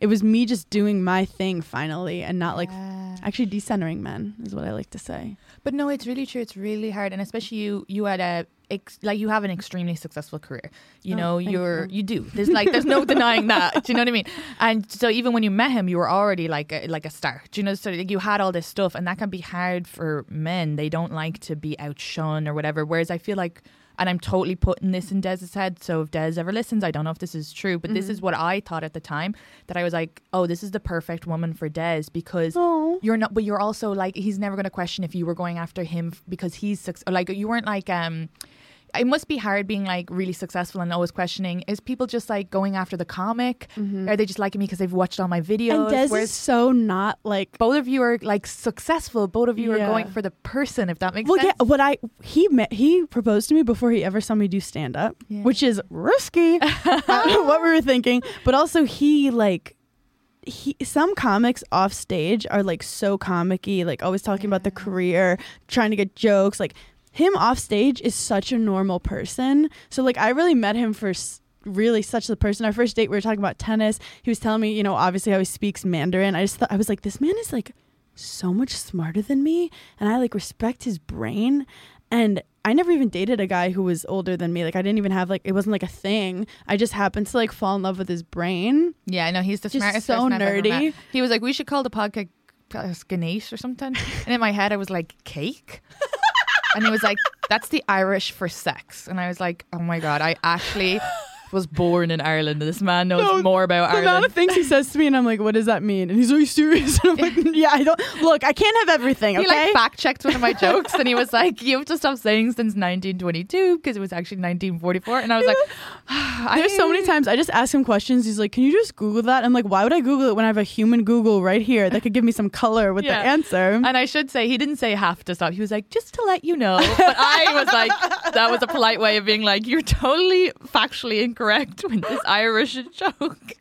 It was me just doing my thing finally and not like Yeah. actually decentering men is what I like to say. But no, it's really true. It's really hard, and especially you. You had a ex, like you have an extremely successful career. You Oh, know, you're you. you do. There's like there's no denying that. Do you know what I mean? And so even when you met him, you were already like a, like a star. Do you know? So like, you had all this stuff, and that can be hard for men. They don't like to be outshone or whatever. Whereas I feel like. And I'm totally putting this in Des's head. So if Des ever listens, I don't know if this is true, but this is what I thought at the time. That I was like, oh, this is the perfect woman for Dez because Oh. you're not but you're also like he's never going to question if you were going after him because he's like you weren't like um it must be hard being like really successful and always questioning is people just like going after the comic mm-hmm. are they just liking me because they've watched all my videos And Des Whereas is so not like both of you are like successful both of you Yeah. are going for the person if that makes sense. well, sense yeah, what I he met he proposed to me before he ever saw me do stand up, Yeah. which is risky. what we were thinking, but also he like he some comics off stage are like so comicky, like always talking about the career, trying to get jokes. Like him off stage is such a normal person. So like I really met him for. s- Really, such the person. Our first date, we were talking about tennis. He was telling me, you know, obviously how he speaks Mandarin. I just thought I was like, this man is like so much smarter than me and I like respect his brain and I never even dated a guy who was older than me. Like I didn't even have like it wasn't like a thing. I just happened to like fall in love with his brain. yeah I know he's the Just smartest so person I've ever met. nerdy. he was like we should call the podcast Ganesh or something and in my head I was like cake and he was like that's the Irish for sex. And I was like oh my god I actually was born in Ireland this man knows No, more about The amount Ireland of things he says to me and I'm like, what does that mean? And he's like serious. And I'm like, yeah, I don't look, I can't have everything, He like fact checked one of my jokes and he was like, You have to stop saying since 1922 because it was actually 1944. And I was like, "I There's so many times I just ask him questions. He's like, "Can you just Google that?" I'm like, "Why would I Google it when I have a human Google right here that could give me some color with Yeah. the answer?" And I should say, he didn't say have to stop. He was like, Just to let you know. But I was like, That was a polite way of being like, You're totally factually incorrect with this Irish joke.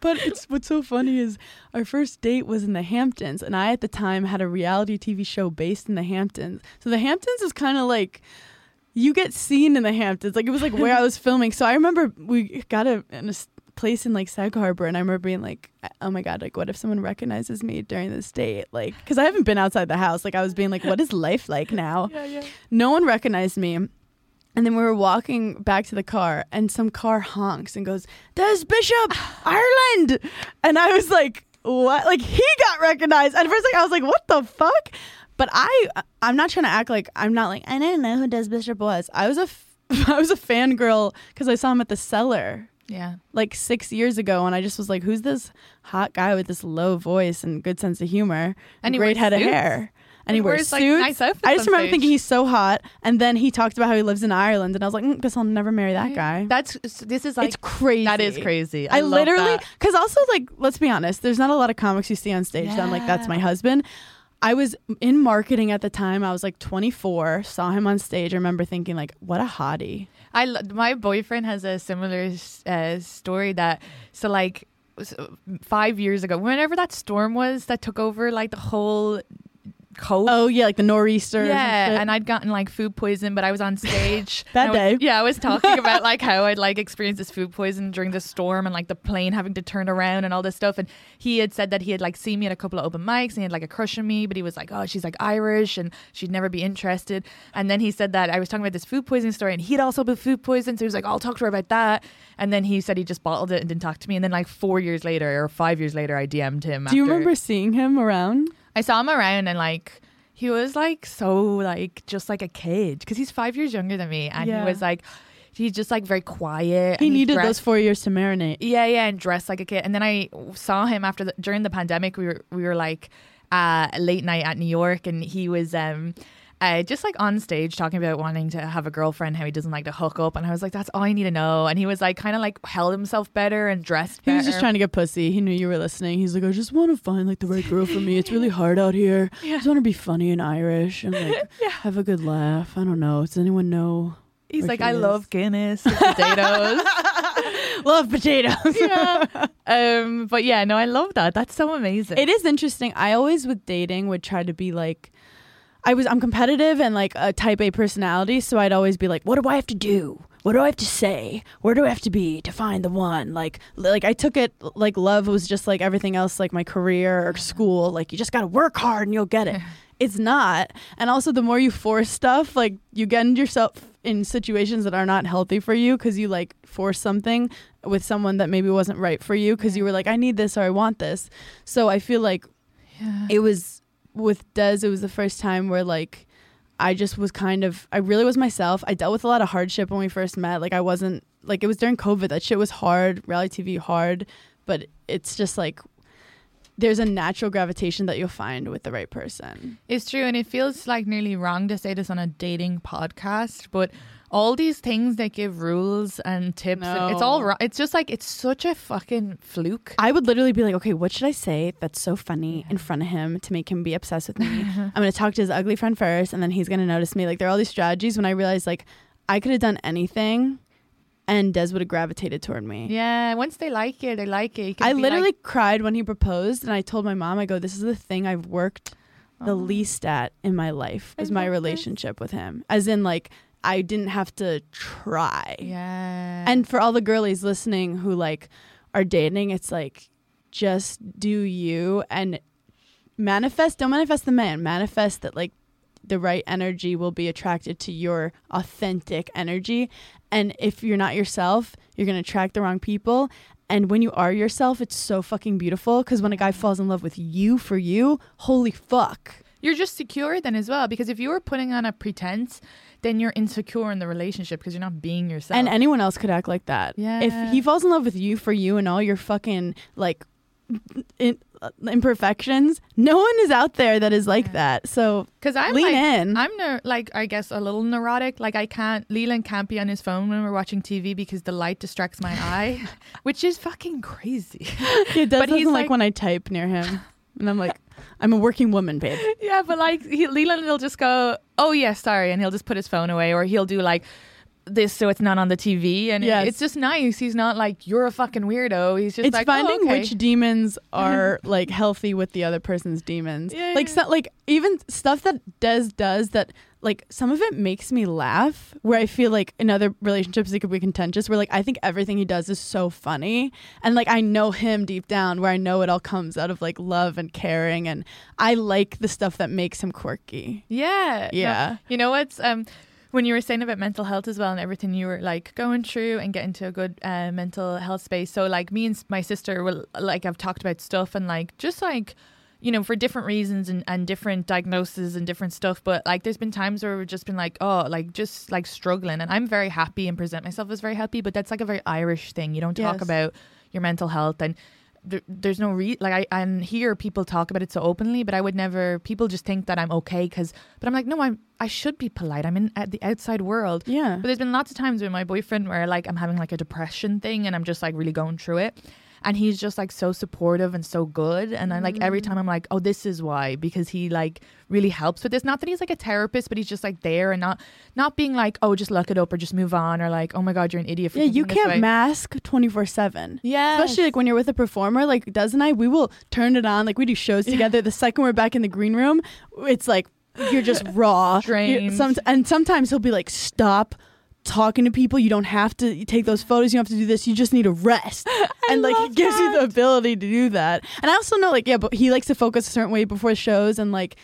But it's what's so funny is our first date was in the Hamptons, and I at the time had a reality TV show based in the Hamptons. So the Hamptons is kind of like you get seen in the Hamptons. Like it was like where I was filming. So I remember we got a, in a place in like Sag Harbor, and I remember being like, "Oh my god, like what if someone recognizes me during this date?" Like because I haven't been outside the house. Like I was being like, "What is life like now?" Yeah, yeah. No one recognized me. And then we were walking back to the car, and some car honks and goes, Des Bishop, Ireland. And I was like, what? Like, he got recognized. At first, like, I was like, what the fuck? But I, I'm not trying to act like I'm not like, I didn't know who Des Bishop was. I was a, f- I was a fangirl because I saw him at the cellar Yeah. like six years ago, and I just was like, "Who's this hot guy with this low voice and good sense of humor And great head of hair?" And he, wears wears, like, suits. nice outfits I just remember stage. thinking he's so hot, and then he talked about how he lives in Ireland, and I was like, mm, "Guess I'll never marry that guy." That's, this is like, it's crazy. that is crazy. I, I, literally, because also like, let's be honest, there's not a lot of comics you see on stage that I'm like, "That's my husband." I was in marketing at the time. I was like 24. Saw him on stage. I remember thinking like, "What a hottie." I my boyfriend has a similar uh, story that so like five years ago, whenever that storm was that took over like the whole coast. Oh yeah, like the nor'easter. yeah, and I'd gotten like food poison, but I was on stage That and I was- day. Yeah, I was talking about like how I'd like experienced this food poison during the storm and like the plane having to turn around and all this stuff. And he had said that he had like seen me at a couple of open mics and he had like a crush on me, but he was like, oh, she's like Irish and she'd never be interested. And then he said that I was talking about this food poisoning story and he'd also been food poisoned, so he was like, I'll talk to her about that. And then he said he just bottled it and didn't talk to me. And then like four years later or five years later, I DM'd him. Do you remember seeing him around? I saw him around and like he was like so like just like a kid because he's five years younger than me and Yeah. he was like he's just like very quiet. He needed those dressed- four years to marinate. Yeah, yeah, and dressed like a kid. And then I saw him after the during the pandemic. We were we were like uh, late night at New York, and he was um. Uh, just like on stage talking about wanting to have a girlfriend, how he doesn't like to hook up, and I was like, "That's all I need to know." And he was like, kind of like held himself better and dressed. He was better. just trying to get pussy. He knew you were listening. He's like, I just want to find like the right girl for me. It's really hard out here. I just want to be funny and Irish and like have a good laugh. I don't know. Does anyone know? He's where like, "I is." love Guinness and potatoes." Love potatoes. yeah. Um, but yeah, no, I love that. That's so amazing. It is interesting. I always with dating would try to be like I was I'm competitive and like a type A personality, so I'd always be like, What do I have to do? what do I have to say? Where do I have to be to find the one? Like, like I took it like love was just like everything else, like my career or school. Like you just got to work hard and you'll get it. It's not. And also, the more you force stuff, like you get yourself in situations that are not healthy for you because you like force something with someone that maybe wasn't right for you because you were like, I need this or I want this. So I feel like Yeah. it was with Des, it was the first time where like I just was kind of I really was myself. I dealt with a lot of hardship when we first met. Like I wasn't like it was during COVID. That shit was hard, reality TV hard, but it's just like there's a natural gravitation that you'll find with the right person. It's true, and it feels like nearly wrong to say this on a dating podcast, but all these things that give rules and tips, and it's all No. wrong. It's just like it's such a fucking fluke. I would literally be like, okay, what should I say that's so funny in front of him to make him be obsessed with me? I'm gonna talk to his ugly friend first, and then he's gonna notice me. Like there are all these strategies. When I realized like I could have done anything, and Des would have gravitated toward me. Yeah, once they like it, they like it. I literally like, cried when he proposed, and I told my mom, I go, "This is the thing I've worked the least at in my life I is my love this. relationship with him." As in, like I didn't have to try. Yeah, And for all the girlies listening who like are dating, it's like just do you and manifest. Don't manifest the man. Manifest that like the right energy will be attracted to your authentic energy. And if you're not yourself, you're gonna attract the wrong people. And when you are yourself, it's so fucking beautiful. Because when a guy falls in love with you for you, holy fuck. you're just secure then as well because if you were putting on a pretense, then you're insecure in the relationship because you're not being yourself. And anyone else could act like that. Yeah. If he falls in love with you for you and all your fucking like in, uh, imperfections, no one is out there that is like that. So Because I'm lean like, in. I'm neur- like I guess a little neurotic. Like I can't. Leland can't be on his phone when we're watching TV because the light distracts my eye, which is fucking crazy. he does but he's doesn't like, like- when I type near him, and I'm like, I'm a working woman, babe. yeah, but like he, Leland will just go, "Oh yeah, sorry," and he'll just put his phone away, or he'll do like this so it's not on the TV, and Yes. it's just nice. He's not like you're a fucking weirdo. He's just it's like finding oh, okay. which demons are like healthy with the other person's demons. Yeah, like yeah. so, like even stuff that Des does that like some of it makes me laugh. Where I feel like in other relationships it could be contentious. Where like I think everything he does is so funny, and like I know him deep down. Where I know it all comes out of like love and caring, and I like the stuff that makes him quirky. Yeah. no, Yeah. you know what's um when you were saying about mental health as well and everything you were like going through and getting to a good uh, mental health space. So like me and my sister will like I've talked about stuff and like just like you know for different reasons and, and different diagnoses and different stuff but like there's been times where we've just been like oh like just like struggling and i'm very happy and present myself as very happy but that's like a very irish thing you don't talk Yes. about your mental health and there, there's no re like I and hear people talk about it so openly, but I would never. People just think that I'm okay because, but I'm like, no, I'm. I should be polite. I'm in at the outside world. Yeah. But there's been lots of times with my boyfriend where like I'm having like a depression thing and I'm just like really going through it. And he's just like so supportive and so good. And I like every mm-hmm. time I'm like, oh, this is why because he like really helps with this. Not that he's like a therapist, but he's just like there and not not being like, oh, just look it up or just move on or like, oh my god, you're an idiot. For Yeah, you thinking this way. can't mask 24 7. Yeah, Especially like when you're with a performer, like Des and I, we will turn it on. Like we do shows together. The second we're back in the green room, it's like you're just raw. Drained. You- some- and sometimes he'll be like, stop talking to people. You don't have to take those photos. You don't have to do this. You just need to rest. and like he gives you the ability to do that. And I also know like, yeah, but he likes to focus a certain way before shows. And like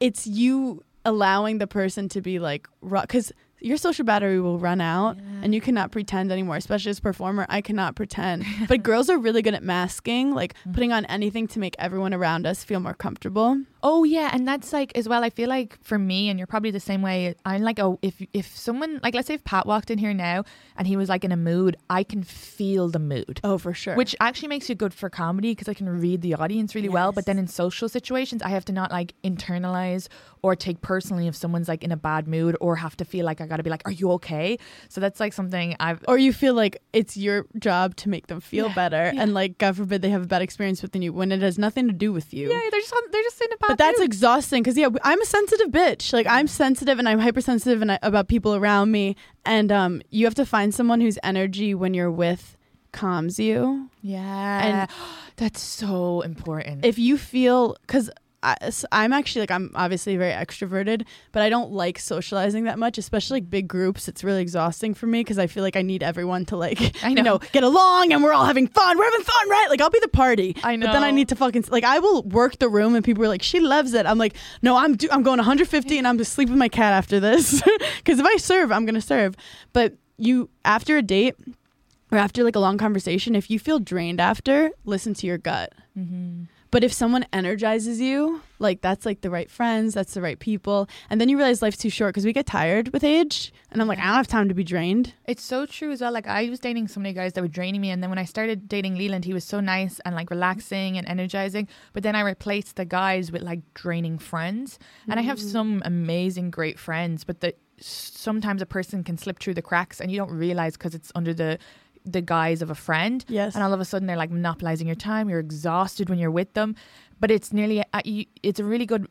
it's you allowing the person to be like, because your social battery will run out and you cannot pretend anymore, especially as a performer. I cannot pretend. but girls are really good at masking, like Mm. putting on anything to make everyone around us feel more comfortable. Oh yeah, and that's like as well. I feel like for me, and you're probably the same way. I'm like, oh, if if someone like, let's say if Pat walked in here now and he was like in a mood, I can feel the mood. Oh, for sure. Which actually makes you good for comedy because I can read the audience really well. But then in social situations, I have to not like internalize or take personally if someone's like in a bad mood or have to feel like I got to be like, are you okay? So that's like something I've. or you feel like it's your job to make them feel Yeah, better, yeah. and like God forbid they have a bad experience with you when it has nothing to do with you. Yeah, they're just on, they're just in a bad but that's mood. exhausting because yeah i'm a sensitive bitch like i'm sensitive and i'm hypersensitive and I, about people around me and um you have to find someone whose energy when you're with calms you yeah, And that's so important. if you feel because I, I'm actually like I'm obviously very extroverted, but I don't like socializing that much, especially like big groups. It's really exhausting for me because I feel like I need everyone to like I you know. know get along and we're all having fun. We're having fun, right? Like I'll be the party. I know. But then I need to fucking like I will work the room and people are like she loves it. I'm like no, I'm do- I'm going 150 and I'm just sleeping with my cat after this because if I serve, I'm gonna serve. But you after a date or after like a long conversation, if you feel drained after, listen to your gut. Mm-hmm. But if someone energizes you, like that's like the right friends, that's the right people, and then you realize life's too short because we get tired with age, and I'm like, I don't have time to be drained. It's so true as well. Like I was dating so many guys that were draining me, and then when I started dating Leland, he was so nice and like relaxing and energizing. But then I replaced the guys with like draining friends, and I have Mm. some amazing, great friends. But the sometimes a person can slip through the cracks, and you don't realize because it's under the the guise of a friend. Yes. And all of a sudden they're like monopolizing your time. You're exhausted when you're with them, but it's nearly uh, it's a really good.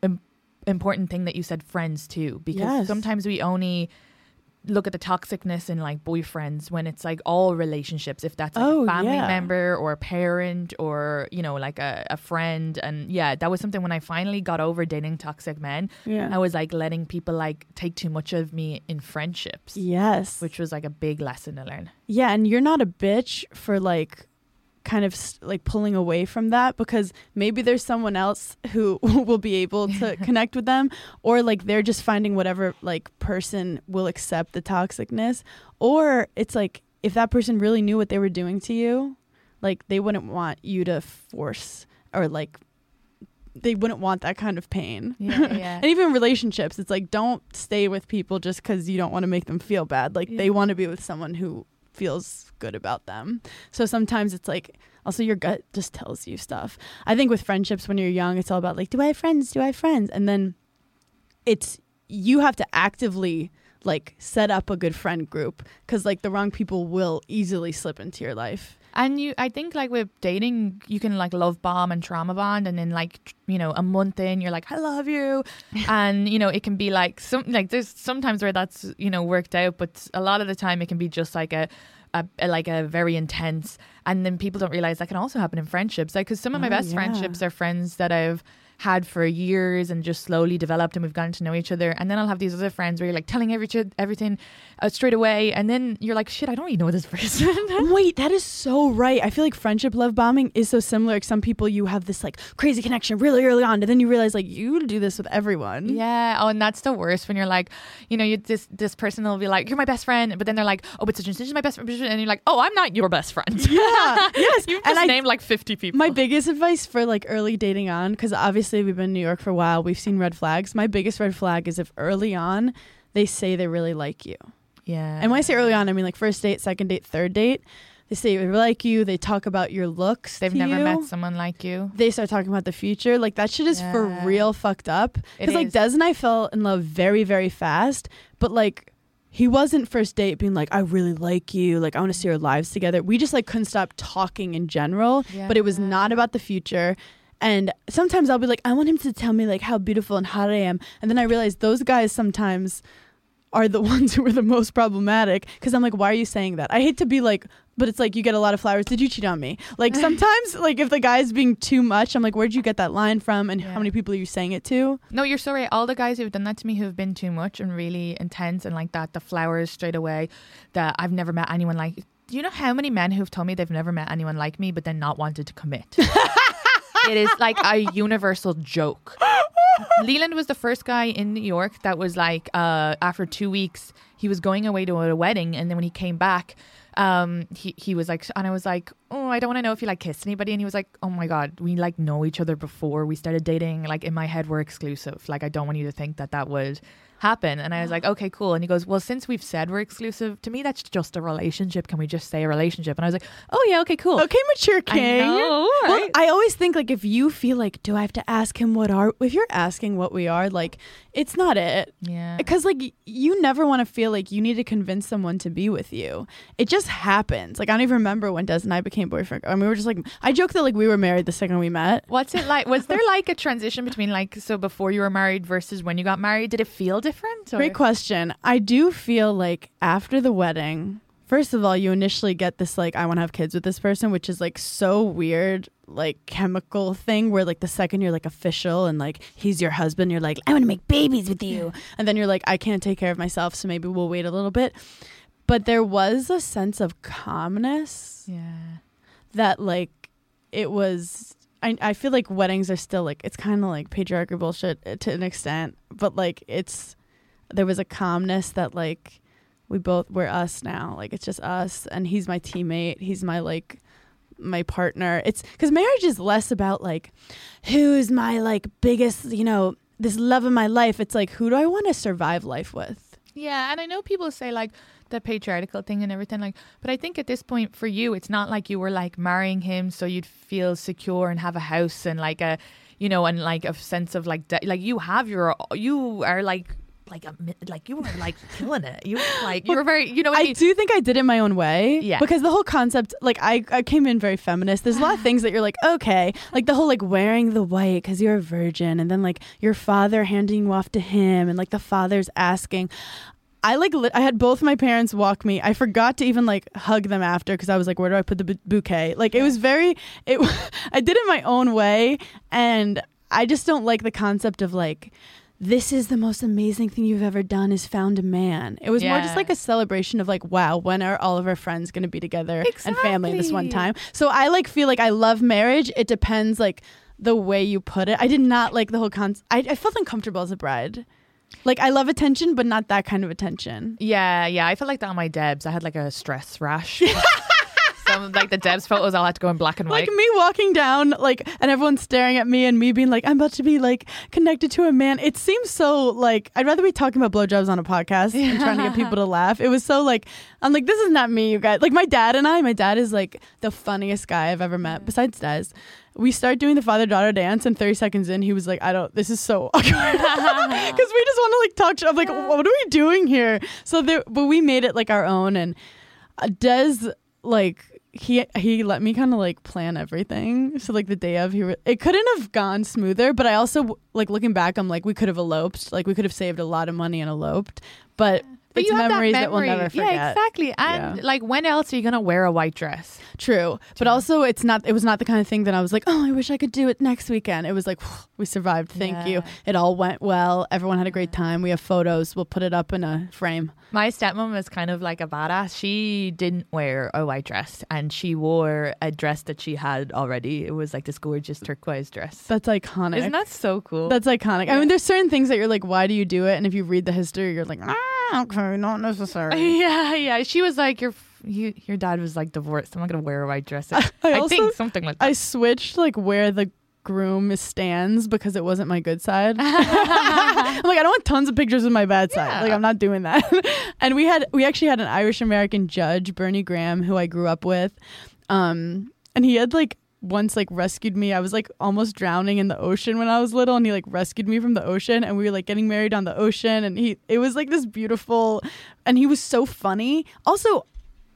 Important thing that you said friends too because Yes. sometimes we only look at the toxicness in like boyfriends when it's like all relationships if that's like Oh, a family yeah. member or a parent or you know like a, a friend and yeah that was something when i finally got over dating toxic men Yeah. i was like letting people like take too much of me in friendships Yes. which was like a big lesson to learn Yeah, and you're not a bitch for like kind of s- like pulling away from that because maybe there's someone else who will be able to connect with them or like they're just finding whatever like person will accept the toxicness or it's like if that person really knew what they were doing to you like they wouldn't want you to force or like they wouldn't want that kind of pain. Yeah yeah. And even relationships it's like don't stay with people just because you don't want to make them feel bad. Like they want to be with someone who feels good about them. So sometimes it's like also your gut just tells you stuff. I think with friendships when you're young it's all about like do i have friends? Do i have friends? And then it's you have to actively like set up a good friend group because like the wrong people will easily slip into your life And you, I think, like with dating, you can like love bomb and trauma bond, and then like you know, a month in, you're like, I love you, and you know, it can be like some like there's sometimes where that's you know worked out, but a lot of the time it can be just like a. A, a- like a very intense, and then people don't realize that can also happen in friendships. Like, because some of my Oh, best yeah. friendships are friends that I've had for years and just slowly developed, and we've gotten to know each other. And then I'll have these other friends where you're like telling every everything uh, straight away, and then you're like, shit, I don't even know this person. Wait, that is so right. I feel like friendship love bombing is so similar. Like some people you have this like crazy connection really early on, and then you realize like you do this with everyone. Yeah. Oh, and that's the worst when you're like, you know, you this this person will be like, "You're my best friend," but then they're like, "Oh, but such and such is my best friend," and you're like, "Oh, I'm not your best friend." Yeah. yes. You've and just I, named like 50 people. my biggest advice for like early dating on, because obviously we've been in New York for a while, we've seen red flags. My biggest red flag is if early on they say they really like you. yeah. And when I say early on, I mean like first date, second date, third date. They say they like you. They talk about your looks. they've never you. met someone like you. they start talking about the future. Like that shit is for real fucked up. Because like. Des and I fell in love very, very fast. But like he wasn't first date being like, I really like you. Like I want to see our lives together. We just like couldn't stop talking in general. But it was not about the future. And sometimes I'll be like, I want him to tell me like how beautiful and hot I am. And then I realize those guys sometimes are the ones who are the most problematic because I'm like, why are you saying that? I hate to be like, but it's like you get a lot of flowers. Did you cheat on me? Like sometimes, like if the guy's being too much, I'm like, where'd you get that line from, and Yeah. how many people are you saying it to? No, you're so right. All the guys who've done that to me who've been too much and really intense and like that, the flowers straight away, that I've never met anyone like. Do you know how many men who've told me they've never met anyone like me, but then not wanted to commit? it is like a universal joke. Leland was the first guy in New York that was like, uh, after two weeks, he was going away to a wedding, and then when he came back, um, he he was like, and I was like, oh, I don't want to know if you like kissed anybody, and he was like, oh my god, we like know each other before we started dating. Like in my head, we're exclusive. Like I don't want you to think that that would happen. And I was like, okay, cool. And he goes, well, since we've said we're exclusive, to me that's just a relationship. Can we just say a relationship? And I was like, oh yeah, okay, cool. Okay, mature I king. know, Well. I always think like if you feel like, do I have to ask him what are? If you're asking what we are, like it's not it. yeah. Because like you never want to feel like you need to convince someone to be with you. It just happens. Like I don't even remember when Des and I became boyfriend. I mean, we were just like I joke that like we were married the second we met. What's it like? Was there like a transition between like so before you were married versus when you got married? Did it feel different? Or- Great question. I do feel like after the wedding, first of all, you initially get this like I want to have kids with this person, which is like so weird, like chemical thing where like the second you're like official and like he's your husband, you're like I want to make babies with you, and then you're like I can't take care of myself, so maybe we'll wait a little bit. But there was a sense of calmness Yeah. that like it was. I, I feel like weddings are still like it's kind of like patriarchy bullshit uh, to an extent, but like it's there was a calmness that like we both we're us now. Like it's just us and he's my teammate. He's my like my partner. It's because marriage is less about like who's my like biggest you know this love of my life. It's like who do i want to survive life with? Yeah, and I know people say like the patriarchal thing and everything like but I think at this point for you it's not like you were like marrying him so you'd feel secure and have a house and like a you know and like a sense of like de- like you have your you are like like a like you were like killing it. You were like you were very you know I I mean? do think I did it my own way. Yeah. Because the whole concept, like, I, I came in very feminist. There's a lot of things that you're like, okay. Like the whole, like, wearing the white because you're a virgin. And then, like, your father handing you off to him. And, like, the father's asking. I, like, li- I had both my parents walk me. I forgot to even, like, hug them after because I was like, where do I put the bu- bouquet? Like, it was very, it, I did it my own way. And I just don't like the concept of, like, this is the most amazing thing you've ever done is found a man. It was more just like a celebration of like, wow, when are all of our friends going to be together and family this one time? So I like feel like I love marriage. It depends like the way you put it. I did not like the whole concept. I, I felt uncomfortable as a bride. Like I love attention, but not that kind of attention. Yeah, yeah. I felt like that on my Debs. I had like a stress rash. Like the Debs photos all had to go in black and white. Like me walking down, like, and everyone staring at me, and me being like, "I'm about to be like connected to a man." It seems so like I'd rather be talking about blowjobs on a podcast and trying to get people to laugh. It was so like I'm like, this is not me, you guys. Like my dad and I, my dad is like the funniest guy I've ever met, besides Des. We start doing the father daughter dance, and 30 seconds in, he was like, "I don't. This is so awkward." Because we just want to like talk. shit. I'm like, what are we doing here? So there, but we made it like our own, and uh, Des like he he let me kind of like plan everything. So like the day of, he re- it couldn't have gone smoother. But I also like looking back, I'm like we could have eloped. Like we could have saved a lot of money and eloped. But, But it's you have memories that, that, we'll memory. never forget. Yeah, exactly. And Yeah. like, when else are you gonna wear a white dress? True, but also it's not. It was not the kind of thing that I was like, oh, I wish I could do it next weekend. It was like we survived. Thank you. It all went well. Everyone had a great time. We have photos. We'll put it up in a frame. My stepmom was kind of like a badass. She didn't wear a white dress, and she wore a dress that she had already. It was like this gorgeous turquoise dress. That's iconic. Isn't that so cool? That's iconic. I mean, there's certain things that you're like, why do you do it? And if you read the history, you're like, ah, okay, not necessary. yeah, yeah. She was like, your you, your dad was like divorced. I'm not gonna wear a white dress. I, I also- think something like that. I switched like where the groom stands because it wasn't my good side. I'm like, I don't want tons of pictures of my bad side. Yeah. Like, I'm not doing that. and we had, we actually had an Irish American judge, Bernie Graham, who I grew up with. Um, and he had like once like rescued me. I was like almost drowning in the ocean when I was little, and he like rescued me from the ocean. And we were like getting married on the ocean, and he, it was like this beautiful, and he was so funny. Also,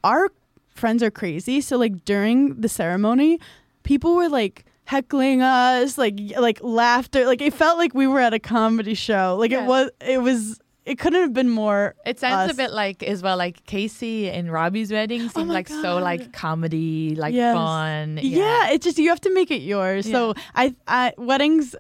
our friends are crazy. So like during the ceremony, people were like heckling us, like like laughter. Like it felt like we were at a comedy show. Like Yeah. it was it was it couldn't have been more It sounds us. a bit like as well, like Casey and Robbie's wedding oh seemed Oh like so like comedy, like Yes. fun. Yeah. it's just you have to make it yours. So I I weddings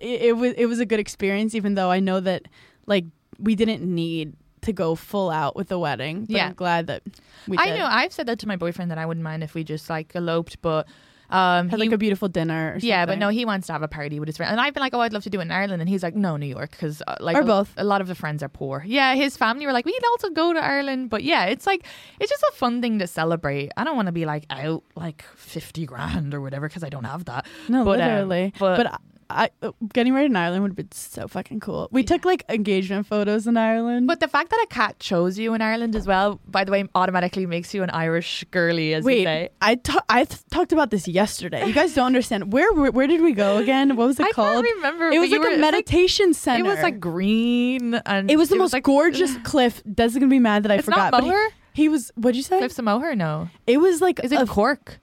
it, it was it was a good experience even though I know that like we didn't need to go full out with the wedding. But Yeah. I'm glad that we I know. I've said that to my boyfriend that I wouldn't mind if we just like eloped, but um, had he- like a beautiful dinner or yeah, but no, he wants to have a party with his friend, and I've been like, oh, I'd love to do it in Ireland, and he's like, no, New York, because uh, like Or a, both. a lot of the friends are poor. Yeah, his family were like, we'd also go to Ireland, but yeah, it's like it's just a fun thing to celebrate. I don't want to be like out like fifty grand or whatever because I don't have that. No, But, um, literally. but- but I, getting married in Ireland would have been so fucking cool. We took like engagement photos in Ireland. But the fact that a cat chose you in Ireland as well, by the way, automatically makes you an Irish girly, as you Wait, say. I ta- I th- talked about this yesterday. You guys don't understand. Where where, where did we go again? What was it called? I called? can't remember. It was like were- a it's like- meditation center. It was like green and it was the most like, gorgeous cliff. Des is gonna be mad that I It's forgot. not but he- Moher. he, was. What'd you say? Cliffs of Moher? No, It was like is it a- Cork?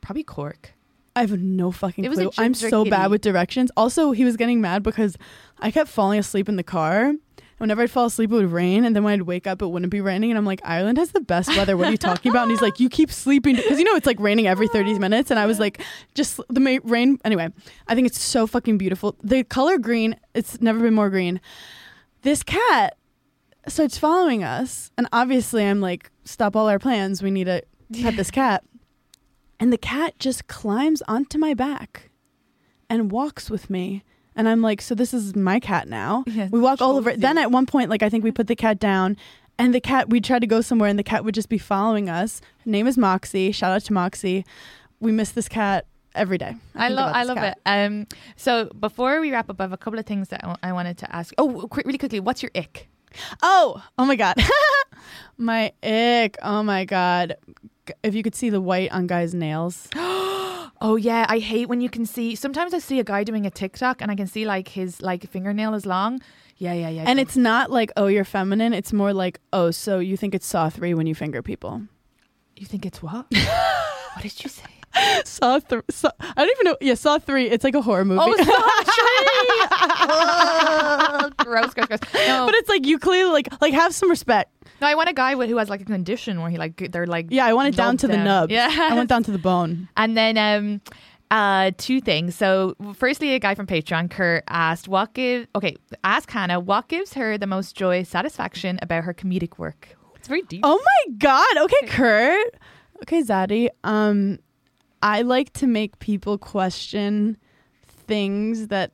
Probably Cork. I have no fucking It was clue. I'm Ginger so Kitty. bad with directions. Also, he was getting mad because I kept falling asleep in the car. Whenever I'd fall asleep, it would rain, and then when I'd wake up, it wouldn't be raining. And I'm like, Ireland has the best weather. What are you talking about? And he's like, you keep sleeping because you know it's like raining every 30 minutes. And I was like, just the ma- rain. Anyway, I think it's so fucking beautiful. The color green, it's never been more green. This cat starts following us, and obviously, I'm like, stop all our plans. We need to pet this cat. And the cat just climbs onto my back and walks with me. And I'm like, so this is my cat now. Yeah, we walk all over. chose Then at one point, like I think we put the cat down, and the cat we tried to go somewhere, and the cat would just be following us. Her name is Moxie. Shout out to Moxie. We miss this cat every day. I think love I love cat. it. Um, so before we wrap up, I have a couple of things that I wanted to ask. Oh, quick, really quickly, what's your ick? Oh, oh my god, my ick. Oh my god. If you could see the white on guys' nails. Oh yeah, I hate when you can see. Sometimes I see a guy doing a TikTok and I can see like his like fingernail is long. Yeah, yeah, yeah. And it's not like, oh, you're feminine. It's more like, oh, so you think it's Saw 3 when you finger people. you think it's what? what did you say? Saw 3. Saw, I don't even know. Yeah, Saw 3. It's like a horror movie. Oh, gross, gross, gross. No, but it's like, you clearly, like, like have some respect. No, I want a guy with, who has like a condition where he like they're like Yeah, I want it down nubbed to the nub. Yeah, I went down to the bone. And then um uh two things. So firstly a guy from Patreon, Kurt, asked what give okay, ask Hannah what gives her the most joy, satisfaction about her comedic work. It's very deep. Oh my God. Okay, Kurt. Okay, Zaddy. Um, I like to make people question things that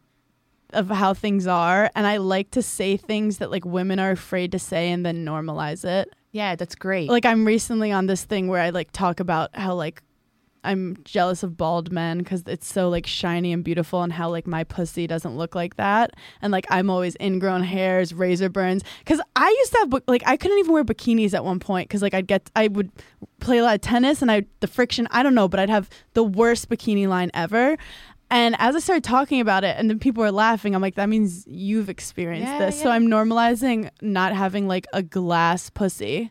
of how things are and I like to say things that like women are afraid to say and then normalize it. Yeah, that's great. like I'm recently on this thing where I like talk about how like I'm jealous of bald men because it's so like shiny and beautiful, and how like my pussy doesn't look like that, and like I'm always ingrown hairs, razor burns. Because I used to have like I couldn't even wear bikinis at one point because like I'd get I would play a lot of tennis and I the friction I don't know, but I'd have the worst bikini line ever. And as I started talking about it, and then people were laughing, I'm like, that means you've experienced Yeah, this. So. I'm normalizing not having like a glass pussy.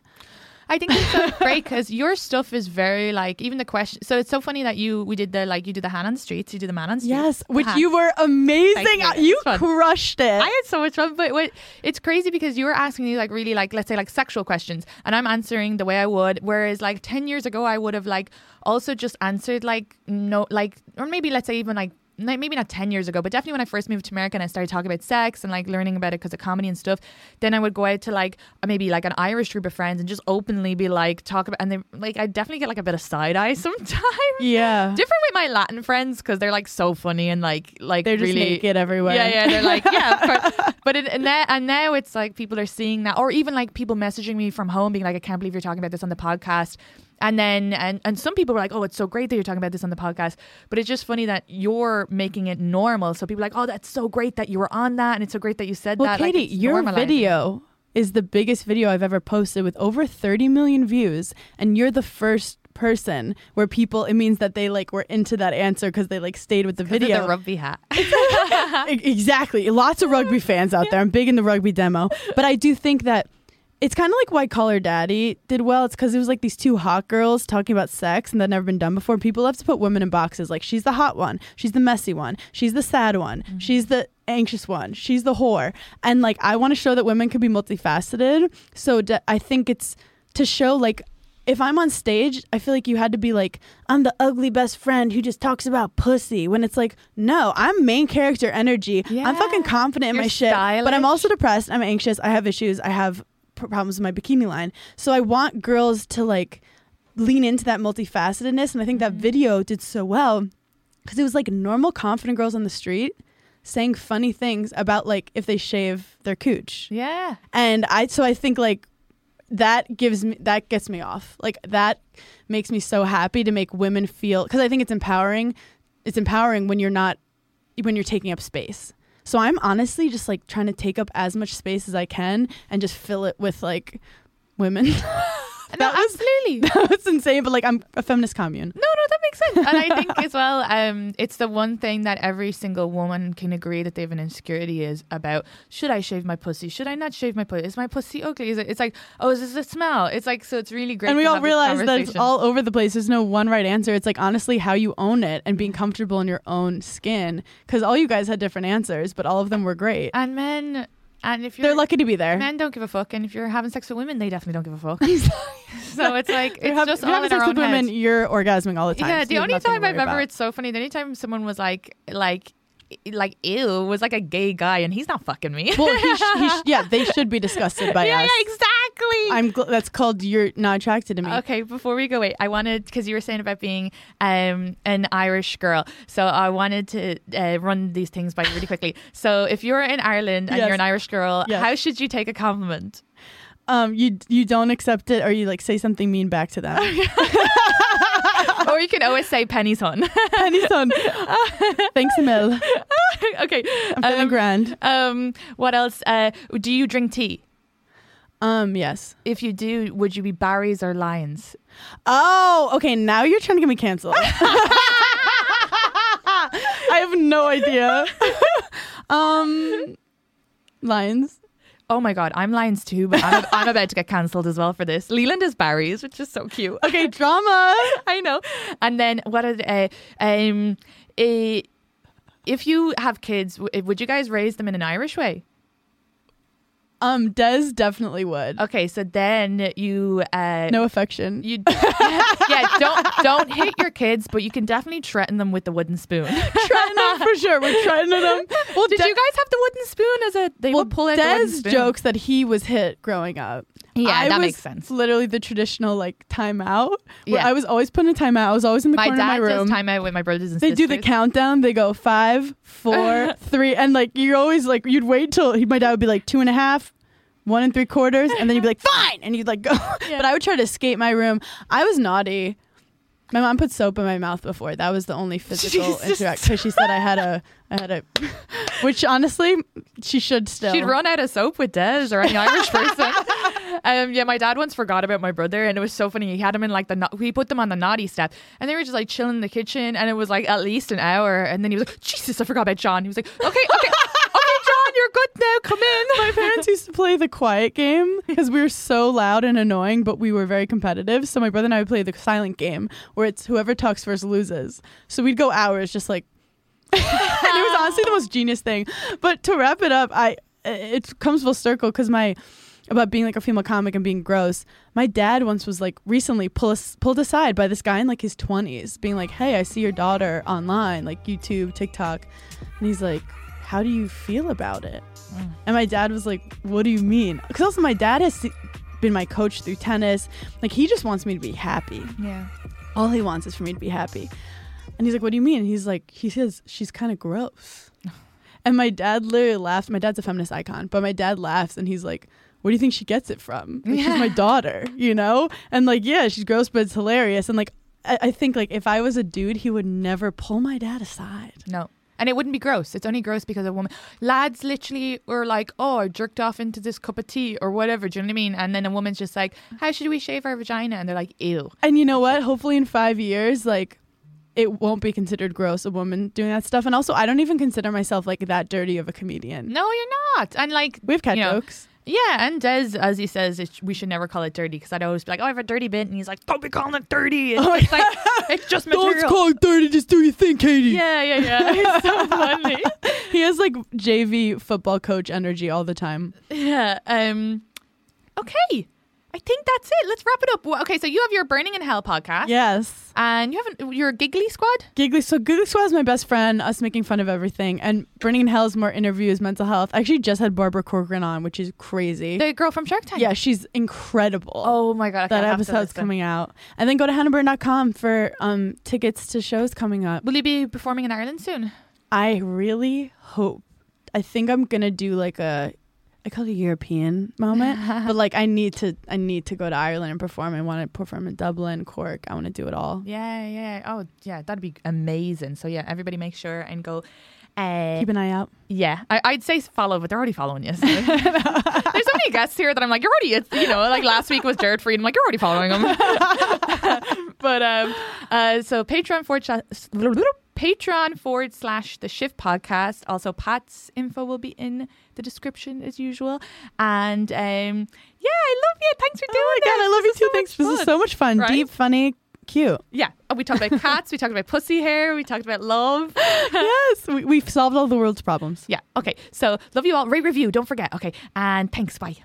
I think it's so great because your stuff is very like even the question. So it's so funny that you we did the like you did the hand on the streets, you did the man on the streets. Yes, which you were amazing. Thank you. You, crushed it. I had so much fun, but what, it's crazy because you were asking me like really like let's say like sexual questions, and I'm answering the way I would. Whereas like ten years ago, I would have like also just answered like no like or maybe let's say even like, maybe not 10 years ago, but definitely when I first moved to America and I started talking about sex and like learning about it because of comedy and stuff, then I would go out to like uh, maybe like an Irish group of friends and just openly be like, talk about, and they like, I definitely get like a bit of side eye sometimes. yeah. Different with my Latin friends because they're like so funny and like, like They're just naked everywhere. yeah, yeah. They're like, yeah. But it, and, now, and now it's like people are seeing that, or even like people messaging me from home, being like, I can't believe you're talking about this on the podcast. And then, and, and some people were like, oh, it's so great that you're talking about this on the podcast. But it's just funny that you're making it normal. So people are like, oh, that's so great that you were on that. And it's so great that you said Well, that. Like, Katie, it's your video is the biggest video I've ever posted with over 30 million views, and you're the first person where people it means that they like were into that answer because they like stayed with the video The rugby hat. Exactly. Lots of rugby fans out there. I'm big in the rugby demo. But I do think that it's kind of like why Call Her Daddy did well. It's because it was like these two hot girls talking about sex and that never been done before. People love to put women in boxes. Like she's the hot one, she's the messy one, she's the sad one, mm-hmm. she's the anxious one, she's the whore. And like I want to show that women can be multifaceted. So d- I think it's to show like if I'm on stage, I feel like you had to be like, I'm the ugly best friend who just talks about pussy. When it's like, no, I'm main character energy. I'm fucking confident in You're my shit. But I'm also depressed. I'm anxious. I have issues. I have problems with my bikini line. So I want girls to like lean into that multifacetedness. And I think Mm-hmm. that video did so well because it was like normal, confident girls on the street saying funny things about like if they shave their cooch Yeah. and i so i think like that gives me that gets me off like that makes me so happy to make women feel because i think it's empowering it's empowering when you're not when you're taking up space so i'm honestly just like trying to take up as much space as i can and just fill it with like women No, was- absolutely. that was insane but like i'm a feminist commune No, no, that makes sense. And I think as well, um, it's the one thing that every single woman can agree that they have an insecurity is about should I shave my pussy? Should I not shave my pussy? Is my pussy ugly? Is it it's like, oh, is this a smell? It's like so it's really great. and we all realize that it's all over the place. There's no one right answer. It's like honestly how you own it and being comfortable in your own skin. Because all you guys had different answers, but all of them were great. and men And if you're They're lucky to be there. men don't give a fuck, and if you're having sex with women, they definitely don't give a fuck. so it's like it's hav- just if you're all having in our sex own with women, head. you're orgasming all the time. Yeah, so the only time worry ever about. it's so funny. The only time someone was like like like ew was like a gay guy, and he's not fucking me. Well, he sh- he sh- yeah, they should be disgusted by yeah, us. yeah, exactly. I'm gl- that's called you're not attracted to me. Okay, before we go, wait, I wanted because you were saying about being um, an Irish girl, so I wanted to uh, run these things by you really quickly. So, if you're in Ireland and Yes. you're an Irish girl, Yes. how should you take a compliment? Um, you you don't accept it, or you like say something mean back to them. or you can always say Penneys on. Penny son, thanks, Emil. okay, I'm feeling um, grand. um, what else? Uh, do you drink tea? Um, yes. If you do, would you be Barry's or Lyons? Oh, okay. Now you're trying to get me canceled. I have no idea. um, Lyons. Oh my god, I'm Lyons too, but I'm, I'm about to get cancelled as well for this. Leland is Barry's, which is so cute. Okay, drama. I know. And then what are the, uh, um uh, if you have kids, w- would you guys raise them in an Irish way? Um, Des definitely would. Okay, so then you uh No affection. you yeah, don't don't hit your kids, but you can definitely threaten them with the wooden spoon. trying them for sure. We're threatening them. Well, Did De- you guys have the wooden spoon as a they well, would pull out Des jokes that he was hit growing up. Yeah, I that makes sense. Literally the traditional like timeout. Yeah. I was always put in a timeout. I was always in the My corner dad of my room. time out with my brothers and they sisters. do the countdown. They go five, four, three, and like you're always like you'd wait till he, my dad would be like two and a half, one and three quarters, and then you'd be like fine, and you'd like go. But I would try to escape my room. I was naughty. My mom put soap in my mouth before. That was the only physical interaction because she said I had a, I had a, which honestly she should still. She'd run out of soap with Des or any Irish person. um, yeah, my dad once forgot about my brother, and it was so funny. He had him in like the we put them on the naughty step, and they were just like chilling in the kitchen, and it was like at least an hour, and then he was like, "Jesus, I forgot about John." He was like, "Okay, okay, you're good now. Come in." My parents used to play the quiet game because we were so loud and annoying, but we were very competitive. So my brother and I would play the silent game where it's whoever talks first loses. So we'd go hours just like and it was honestly the most genius thing. But to wrap it up, I it comes full circle because my about being like a female comic and being gross. My dad once was like recently pull pulled aside by this guy in like his twenties, being like, "Hey, I see your daughter online, like YouTube, TikTok," and he's like, "How do you feel about it?" Mm. And my dad was like, "What do you mean?" Because also my dad has been my coach through tennis. Like he just wants me to be happy. Yeah. All he wants is for me to be happy. And he's like, "What do you mean?" And he's like, "He says she's kind of gross." and my dad literally laughed. My dad's a feminist icon, but my dad laughs and he's like, "What do you think she gets it from? Like, She's my daughter, you know?" And like, yeah, she's gross, but it's hilarious. And like, I, I think like if I was a dude, he would never pull my dad aside. No. And it wouldn't be gross. It's only gross because a woman. Lads literally were like, oh, I jerked off into this cup of tea or whatever. Do you know what I mean? And then a woman's just like, how should we shave our vagina? And they're like, ew. And you know what? Hopefully, in five years, like it won't be considered gross a woman doing that stuff. And also, I don't even consider myself like that dirty of a comedian. No, you're not. And like, We have cat you know, jokes. Yeah, and Des, as he says, it, we should never call it dirty because I'd always be like, "Oh, I have a dirty bit," and he's like, "Don't be calling it dirty." It's, it's like it's just material. Don't call it dirty. Just do your thing, Katie. yeah, yeah, yeah. He's so funny. He has like JV football coach energy all the time. Yeah. Um. Okay, I think that's it. Let's wrap it up. Okay, so you have your Berning in Hell podcast. Yes. And you haven't your Giggly Squad. Giggly. So Giggly Squad is my best friend. Us making fun of everything, and Berning in Hell is more interviews, mental health. I actually just had Barbara Corcoran on, which is crazy. The girl from Shark Tank. yeah, she's incredible. Oh my god. Okay, that I have to episode's coming out. And then go to hannahburn.com for um tickets to shows coming up. Will you be performing in Ireland soon? I really hope. I think I'm gonna do like a I call it a European moment, but like I need to I need to go to Ireland and perform. I want to perform in Dublin, Cork. I want to do it all. Yeah, yeah. Oh, yeah. That'd be amazing. So yeah, everybody make sure and go. Uh, Keep an eye out. Yeah, I, I'd say follow, but they're already following you. so. There's so many guests here that I'm like, you're already, it's, you know, like last week was Jared Freid. And I'm like, you're already following them. but um, uh, so Patreon forward slash, Patreon forward slash the Shift Podcast. Also, Pat's info will be in the description as usual. And um, yeah, I love you. Thanks for doing it. Oh my this. god, I love you This is too. so Thanks. This is so much fun. Right? Deep, funny, Cute. Yeah. Oh, we talked about cats. we talked about pussy hair. We talked about love. yes, we, we've solved all the world's problems. Yeah. Okay. So love you all. Rate review. Don't forget. Okay. And thanks. Bye.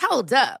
Hold up.